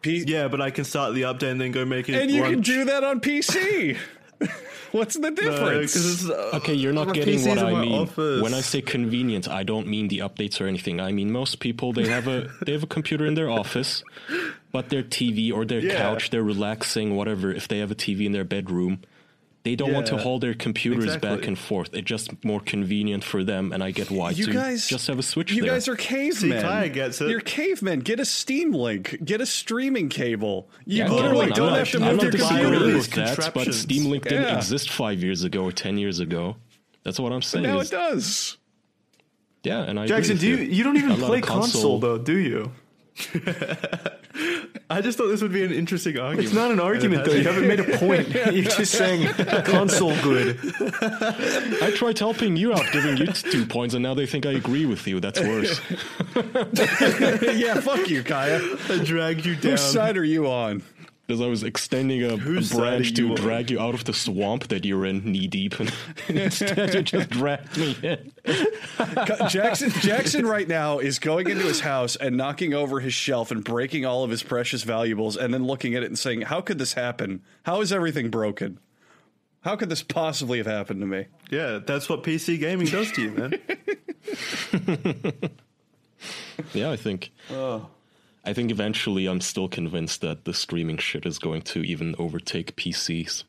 S1: P-
S2: Yeah, but I can start the update and then go make it.
S1: and you can do that on PC. What's the difference?
S2: because it's uh,
S3: Okay, you're not getting
S2: PC's
S3: what I mean.
S2: office.
S3: When I say convenient, I don't mean the updates or anything. I mean most people they have a they have a computer in their office, but their TV or their
S2: Yeah.
S3: couch, they're relaxing, whatever. If they have a TV in their bedroom, they don't want to
S2: Yeah,
S3: hold their computers back and forth. It's just more convenient for them, and I get why
S1: you
S3: to
S1: guys
S3: just have a switch
S1: You
S3: there.
S1: guys are cavemen.
S2: Kaya gets it.
S1: You're cavemen. Get a Steam Link. Get a streaming cable. You
S3: Yeah,
S1: literally
S3: I'm
S1: don't
S3: not-
S1: have to
S3: I'm
S1: move
S3: not
S1: your computer.
S3: with that, but. Steam Link didn't
S1: Yeah.
S3: exist five years ago or ten years ago. That's what I'm saying.
S1: Now
S3: is-
S1: it does.
S3: Yeah, and I
S4: Jackson,
S3: with
S4: do you you don't even
S3: I'm not a
S4: play console.
S3: console.
S4: though, do you?
S2: I just thought this would be an interesting argument.
S4: It's not an argument though. You haven't made a point. You're just saying console good.
S3: I tried helping you out, giving you two points, and now they think I agree with you. That's worse.
S1: yeah, fuck you, Kaya.
S2: I dragged you down.
S1: Whose side are you on?
S3: Because I was extending a, a branch to
S2: you on?
S3: drag you out of the swamp that you're in knee deep, and instead you just dragged me in.
S1: Jackson Jackson right now is going into his house and knocking over his shelf and breaking all of his precious valuables and then looking at it and saying, "How could this happen? How is everything broken? How could this possibly have happened to me?"
S2: Yeah, that's what PC gaming does to you, man.
S3: Yeah, I think. Uh. I think eventually, I'm still convinced that the streaming shit is going to even overtake PCs.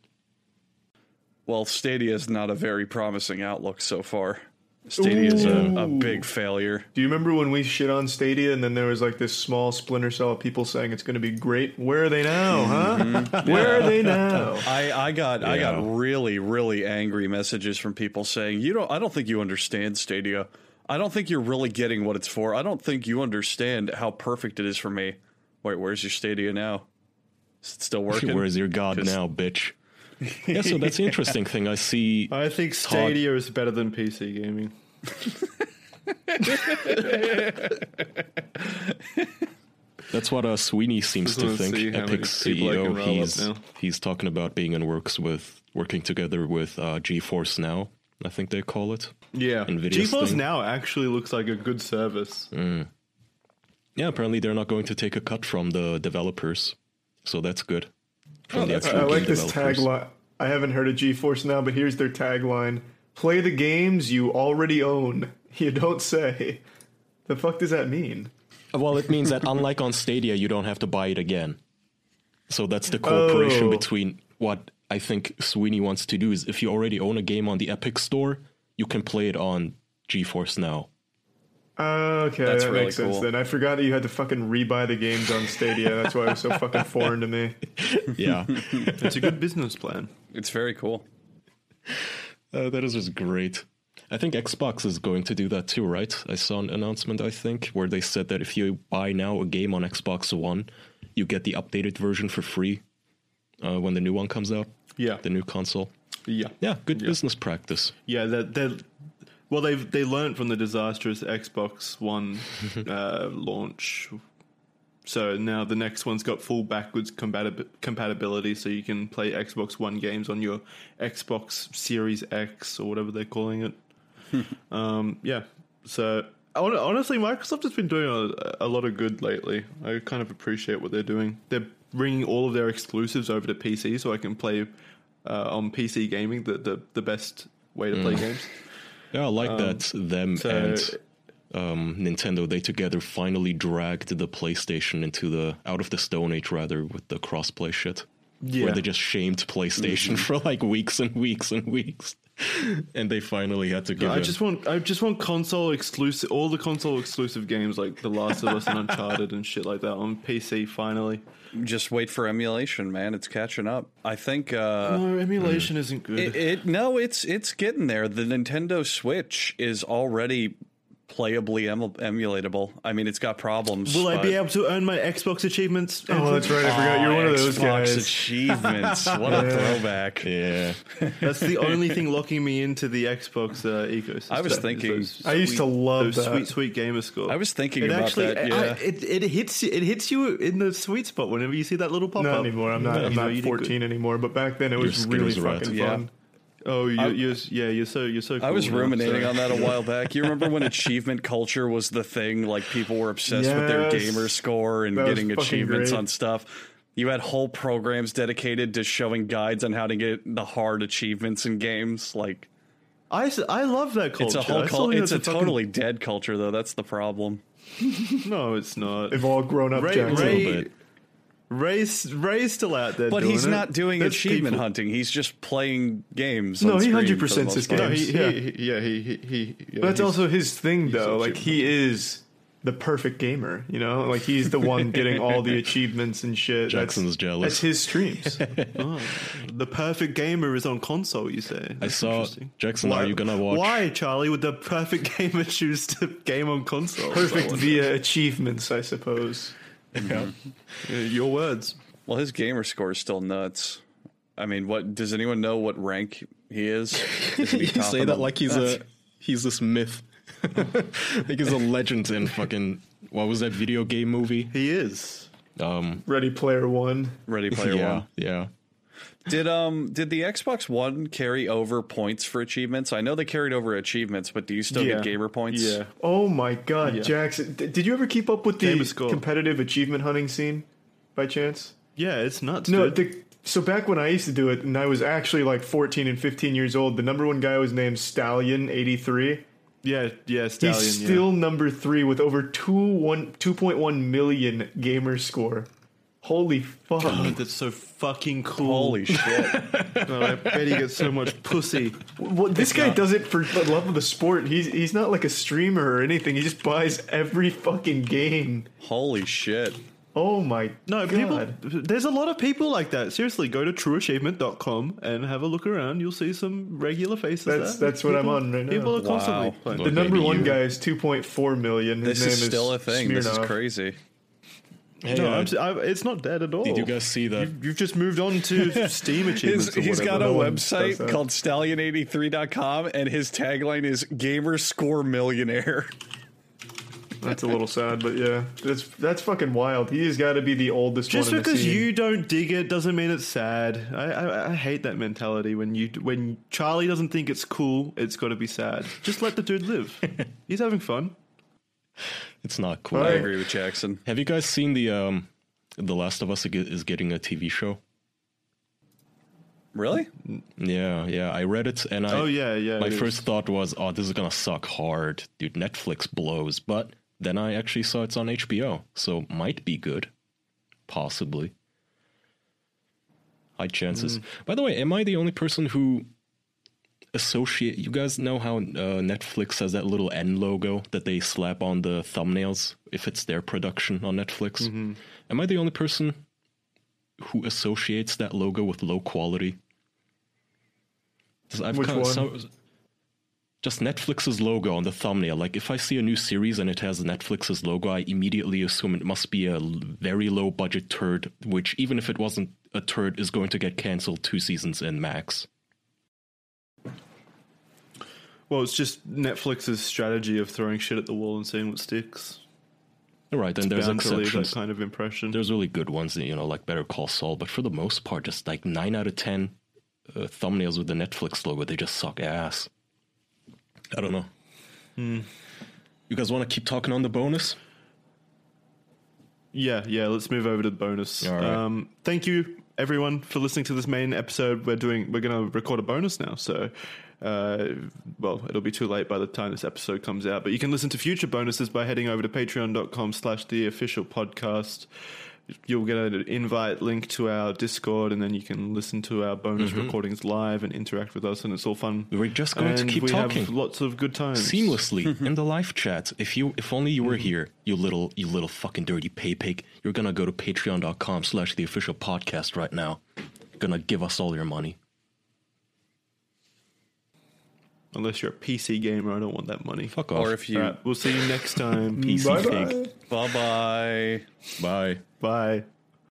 S1: Well, Stadia is not a very promising outlook so far. Stadia is a, a big failure.
S4: Do you remember when we shit on Stadia and then there was like this small splinter cell of people saying it's going to be great? Where are they now, huh? Mm-hmm. Where are they now?
S1: I, I got I got really really angry messages from people saying you don't I don't think you understand Stadia. I don't think you're really getting what it's for. I don't think you understand how perfect it is for me. Wait, where's your Stadia now? Is it still working?
S3: Where's your god
S1: 'Cause-
S3: now, bitch? yeah, so that's the interesting thing. I see.
S2: I think Stadia is better than PC gaming.
S3: That's what uh, Sweeney seems
S2: Just
S3: to think.
S2: see how many
S3: Epic's
S2: people I can
S3: CEO. He's he's talking about being in works with working together with uh, GeForce Now. I think they call it.
S2: Yeah,
S3: Nvidia's
S2: GeForce
S3: thing.
S2: Now actually looks like a good service. Mm.
S3: Yeah, apparently they're not going to take a cut from the developers, so that's good. From oh, the
S4: I like
S3: game
S4: this
S3: developers.
S4: tagline. I haven't heard of GeForce now, but here's their tagline: "Play the games you already own." You don't say. The fuck does that mean?
S3: Well, it means that unlike on Stadia, you don't have to buy it again. So that's the cooperation
S4: Oh.
S3: between what I think Sweeney wants to do is if you already own a game on the Epic Store, you can play it on GeForce Now.
S4: Uh, okay,
S1: That's
S4: that
S1: really
S4: makes sense. Then I forgot that you had to fucking rebuy the games on Stadia. That's why it was so fucking foreign to me.
S3: Yeah,
S2: It's a good business plan.
S1: It's very cool.
S3: uh, that is just great. I think Xbox is going to do that too, right? I saw an announcement, I think, where they said that if you buy now a game on Xbox One, you get the updated version for free uh, when the new one comes out,
S2: Yeah,
S3: the new console.
S2: Yeah,
S3: Yeah, good business practice.
S2: yeah. That they well, they've they learned from the disastrous Xbox One uh, launch. So now the next one's got full backwards compatib- compatibility, so you can play Xbox One games on your Xbox Series X or whatever they're calling it. um, yeah. So honestly, Microsoft has been doing a, a lot of good lately. I kind of appreciate what they're doing. They're bringing all of their exclusives over to PC, so I can play uh, on PC gaming the, the the best way to play games.
S3: Yeah, I like that them
S2: so-
S3: and um, Nintendo they together finally dragged the PlayStation into the out of the Stone Age rather with the crossplay shit.
S2: Yeah.
S3: Where they just shamed PlayStation for like weeks and weeks and weeks. and they finally had to give
S2: I
S3: in.
S2: just want I just want console exclusive all the console exclusive games like The Last of Us and Uncharted and shit like that on PC finally.
S1: Just wait for emulation, man. It's catching up. I think. Uh,
S2: No, emulation isn't good.
S1: It, it no, it's it's getting there. The Nintendo Switch is already playably emu- emulatable. I mean, it's got problems.
S2: Will I be able to earn my Xbox achievements?
S4: Oh, that's right. I forgot you're one of those guys.
S1: Xbox
S4: guys.
S1: achievements. What a throwback!
S3: yeah.
S2: That's the only thing locking me into the Xbox uh, ecosystem.
S1: I was thinking-
S2: those
S4: I used to love
S2: those
S4: that.
S2: sweet, sweet gamer score.
S1: I was thinking
S2: it
S1: about
S2: actually,
S1: that.
S2: I- it, it hits you. It hits you in the sweet spot whenever you see that little pop
S4: Not
S2: up.
S4: anymore. I'm not.
S2: You
S4: I'm not
S2: you did good.
S4: 14 anymore. But back then it was really
S3: is red.
S4: fucking
S1: Yeah.
S4: Fun.
S2: Oh, you, you're yeah. You're so you're so. Cool
S1: I was
S2: now,
S1: ruminating
S2: sorry.
S1: on that a while back. You remember when achievement culture was the thing? Like people were obsessed with their gamer score and
S4: That
S1: getting achievements
S4: great.
S1: on stuff. You had whole programs dedicated to showing guides on how to get the hard achievements in games. Like
S2: I, I love that culture.
S1: it's a whole
S2: I
S1: cul- it's a
S2: that's fucking-
S1: totally dead culture though. That's the problem.
S2: no, it's not.
S4: They've all grown up.
S2: Ray,
S4: Jackson.
S3: little
S2: Ray,
S3: bit.
S2: Ray's, Ray's still out there,
S1: But
S2: doing
S1: he's
S2: it.
S1: not doing
S2: There's
S1: achievement
S2: people-
S1: hunting. He's just playing games.
S4: No,
S1: on
S4: he 100%
S1: for the most
S4: is
S1: part.
S2: No, he,
S4: Yeah.
S2: he, he, yeah, he, he, he yeah,
S4: But that's also his thing, though. Like he is the perfect gamer. You know, like he's the one getting all the achievements and shit.
S3: Jackson's
S4: that's,
S3: jealous.
S4: That's his streams.
S2: Oh, the perfect gamer is on console. You say?
S3: I saw. Jackson.
S2: Why,
S3: Are you gonna watch?
S2: Why, Charlie? Would the perfect gamer choose to game on console?
S4: perfect via achievements, I suppose.
S2: Yeah, Your words.
S1: Well, his gamer score is still nuts. I mean, what does anyone know what rank he is? Isn't he
S3: you say that like he's a he's this myth. like he's a legend in fucking what was that video game movie?
S2: He is.
S3: Um,
S4: Ready Player One.
S1: Ready Player
S3: yeah,
S1: One.
S3: yeah.
S1: Did um did the Xbox One carry over points for achievements? I know they carried over achievements, but do you still
S2: Yeah.
S1: get gamer points?
S2: Yeah.
S4: Oh my God,
S2: Yeah.
S4: Jackson! D- did you ever keep up with the
S2: Gamer
S4: competitive achievement hunting scene, by chance?
S2: Yeah, it's nuts.
S4: No,
S2: dude.
S4: the, so back when I used to do it, and I was actually like 14 and 15 years old, the number one guy was named Stallion83.
S2: yeah, yeah, Stallion.
S4: He's
S2: yeah.
S4: still number three with over two one 2.1 million gamer score. Holy fuck!
S2: God, that's so fucking cool.
S1: Holy shit.
S2: God, I bet he gets so much pussy.
S4: well, this guy does it for the love of the sport. He's he's not like a streamer or anything. He just buys every fucking game.
S1: Holy shit.
S4: Oh my
S2: No,
S4: god!
S2: people. There's a lot of people like that. Seriously, go to trueachievement.com and have a look around. You'll see some regular faces.
S4: That's-
S2: there.
S4: that's what I'm on right now.
S2: People are
S1: Wow.
S2: constantly playing.
S1: Look,
S4: the number one
S3: you-
S4: guy is 2.4 million. His
S1: This
S4: name
S1: is still a thing. This is crazy.
S3: Hey,
S2: No,
S3: uh,
S2: I'm, s- I, it's not dead at all.
S3: did you guys see that?
S2: You, you've just moved on to Steam
S1: His,
S2: achievements. or
S1: he's got a
S4: No
S1: website called stallion83.com and his tagline is gamer score millionaire.
S4: That's a little sad, but yeah, that's that's fucking wild. He has got to be the oldest
S2: Just
S4: one in the
S2: because you don't dig it doesn't mean it's sad. I, I, I hate that mentality. When you when Charlie doesn't think it's cool, it's got to be sad. Just let the dude live. He's having fun.
S3: It's not cool.
S1: I agree with Jackson.
S3: Have you guys seen the um, The Last of Us is getting a TV show?
S1: Really?
S3: Yeah, yeah. I read it and I.
S2: Oh yeah, yeah.
S3: My
S2: it is.
S3: first thought was, oh, this is gonna suck hard, dude. Netflix blows, but then I actually saw it's on HBO, so might be good, possibly. High chances. By the way, am I the only person who associate? You guys know how uh, Netflix has that little N logo that they slap on the thumbnails if it's their production on Netflix. Am I the only person who associates that logo with low quality? I've
S4: Which one?
S3: so- just Netflix's logo on the thumbnail. Like if I see a new series and it has Netflix's logo, I immediately assume it must be a very low budget turd, which even if it wasn't a turd, is going to get canceled two seasons in max.
S2: Well, it's just Netflix's strategy of throwing shit at the wall and seeing what sticks.
S3: All right, then there's
S2: Bound that
S3: exceptions.
S2: kind of impression.
S3: There's really good ones, you know, like Better Call Saul, but for the most part, just like nine out of ten uh, thumbnails with the Netflix logo, they just suck ass. I don't know.
S2: Hmm.
S3: You guys want to keep talking on the bonus?
S2: Yeah, yeah. Let's move over to the bonus.
S3: Right.
S2: Um, thank you everyone for listening to this main episode. We're doing. We're going to record a bonus now. So, uh, well, it'll be too late by the time this episode comes out. But you can listen to future bonuses by heading over to Patreon.com/slash The Official Podcast. You'll get an invite link to our Discord, and then you can listen to our bonus
S3: Mm-hmm.
S2: recordings live and interact with us, and it's all fun.
S3: We're just going to keep
S2: we
S3: talking.
S2: have lots of good times
S3: seamlessly in the live chat. If you, if only you were here, you little, you little fucking dirty pay pig. You're gonna go to patreon.com slash the official podcast right now. You're gonna give us all your money.
S2: Unless you're a PC gamer, I don't want that money.
S3: Fuck off.
S1: Or if you
S2: All right, we'll see you next time.
S3: PC
S4: Bye-bye.
S1: bye bye.
S3: Bye.
S2: Bye.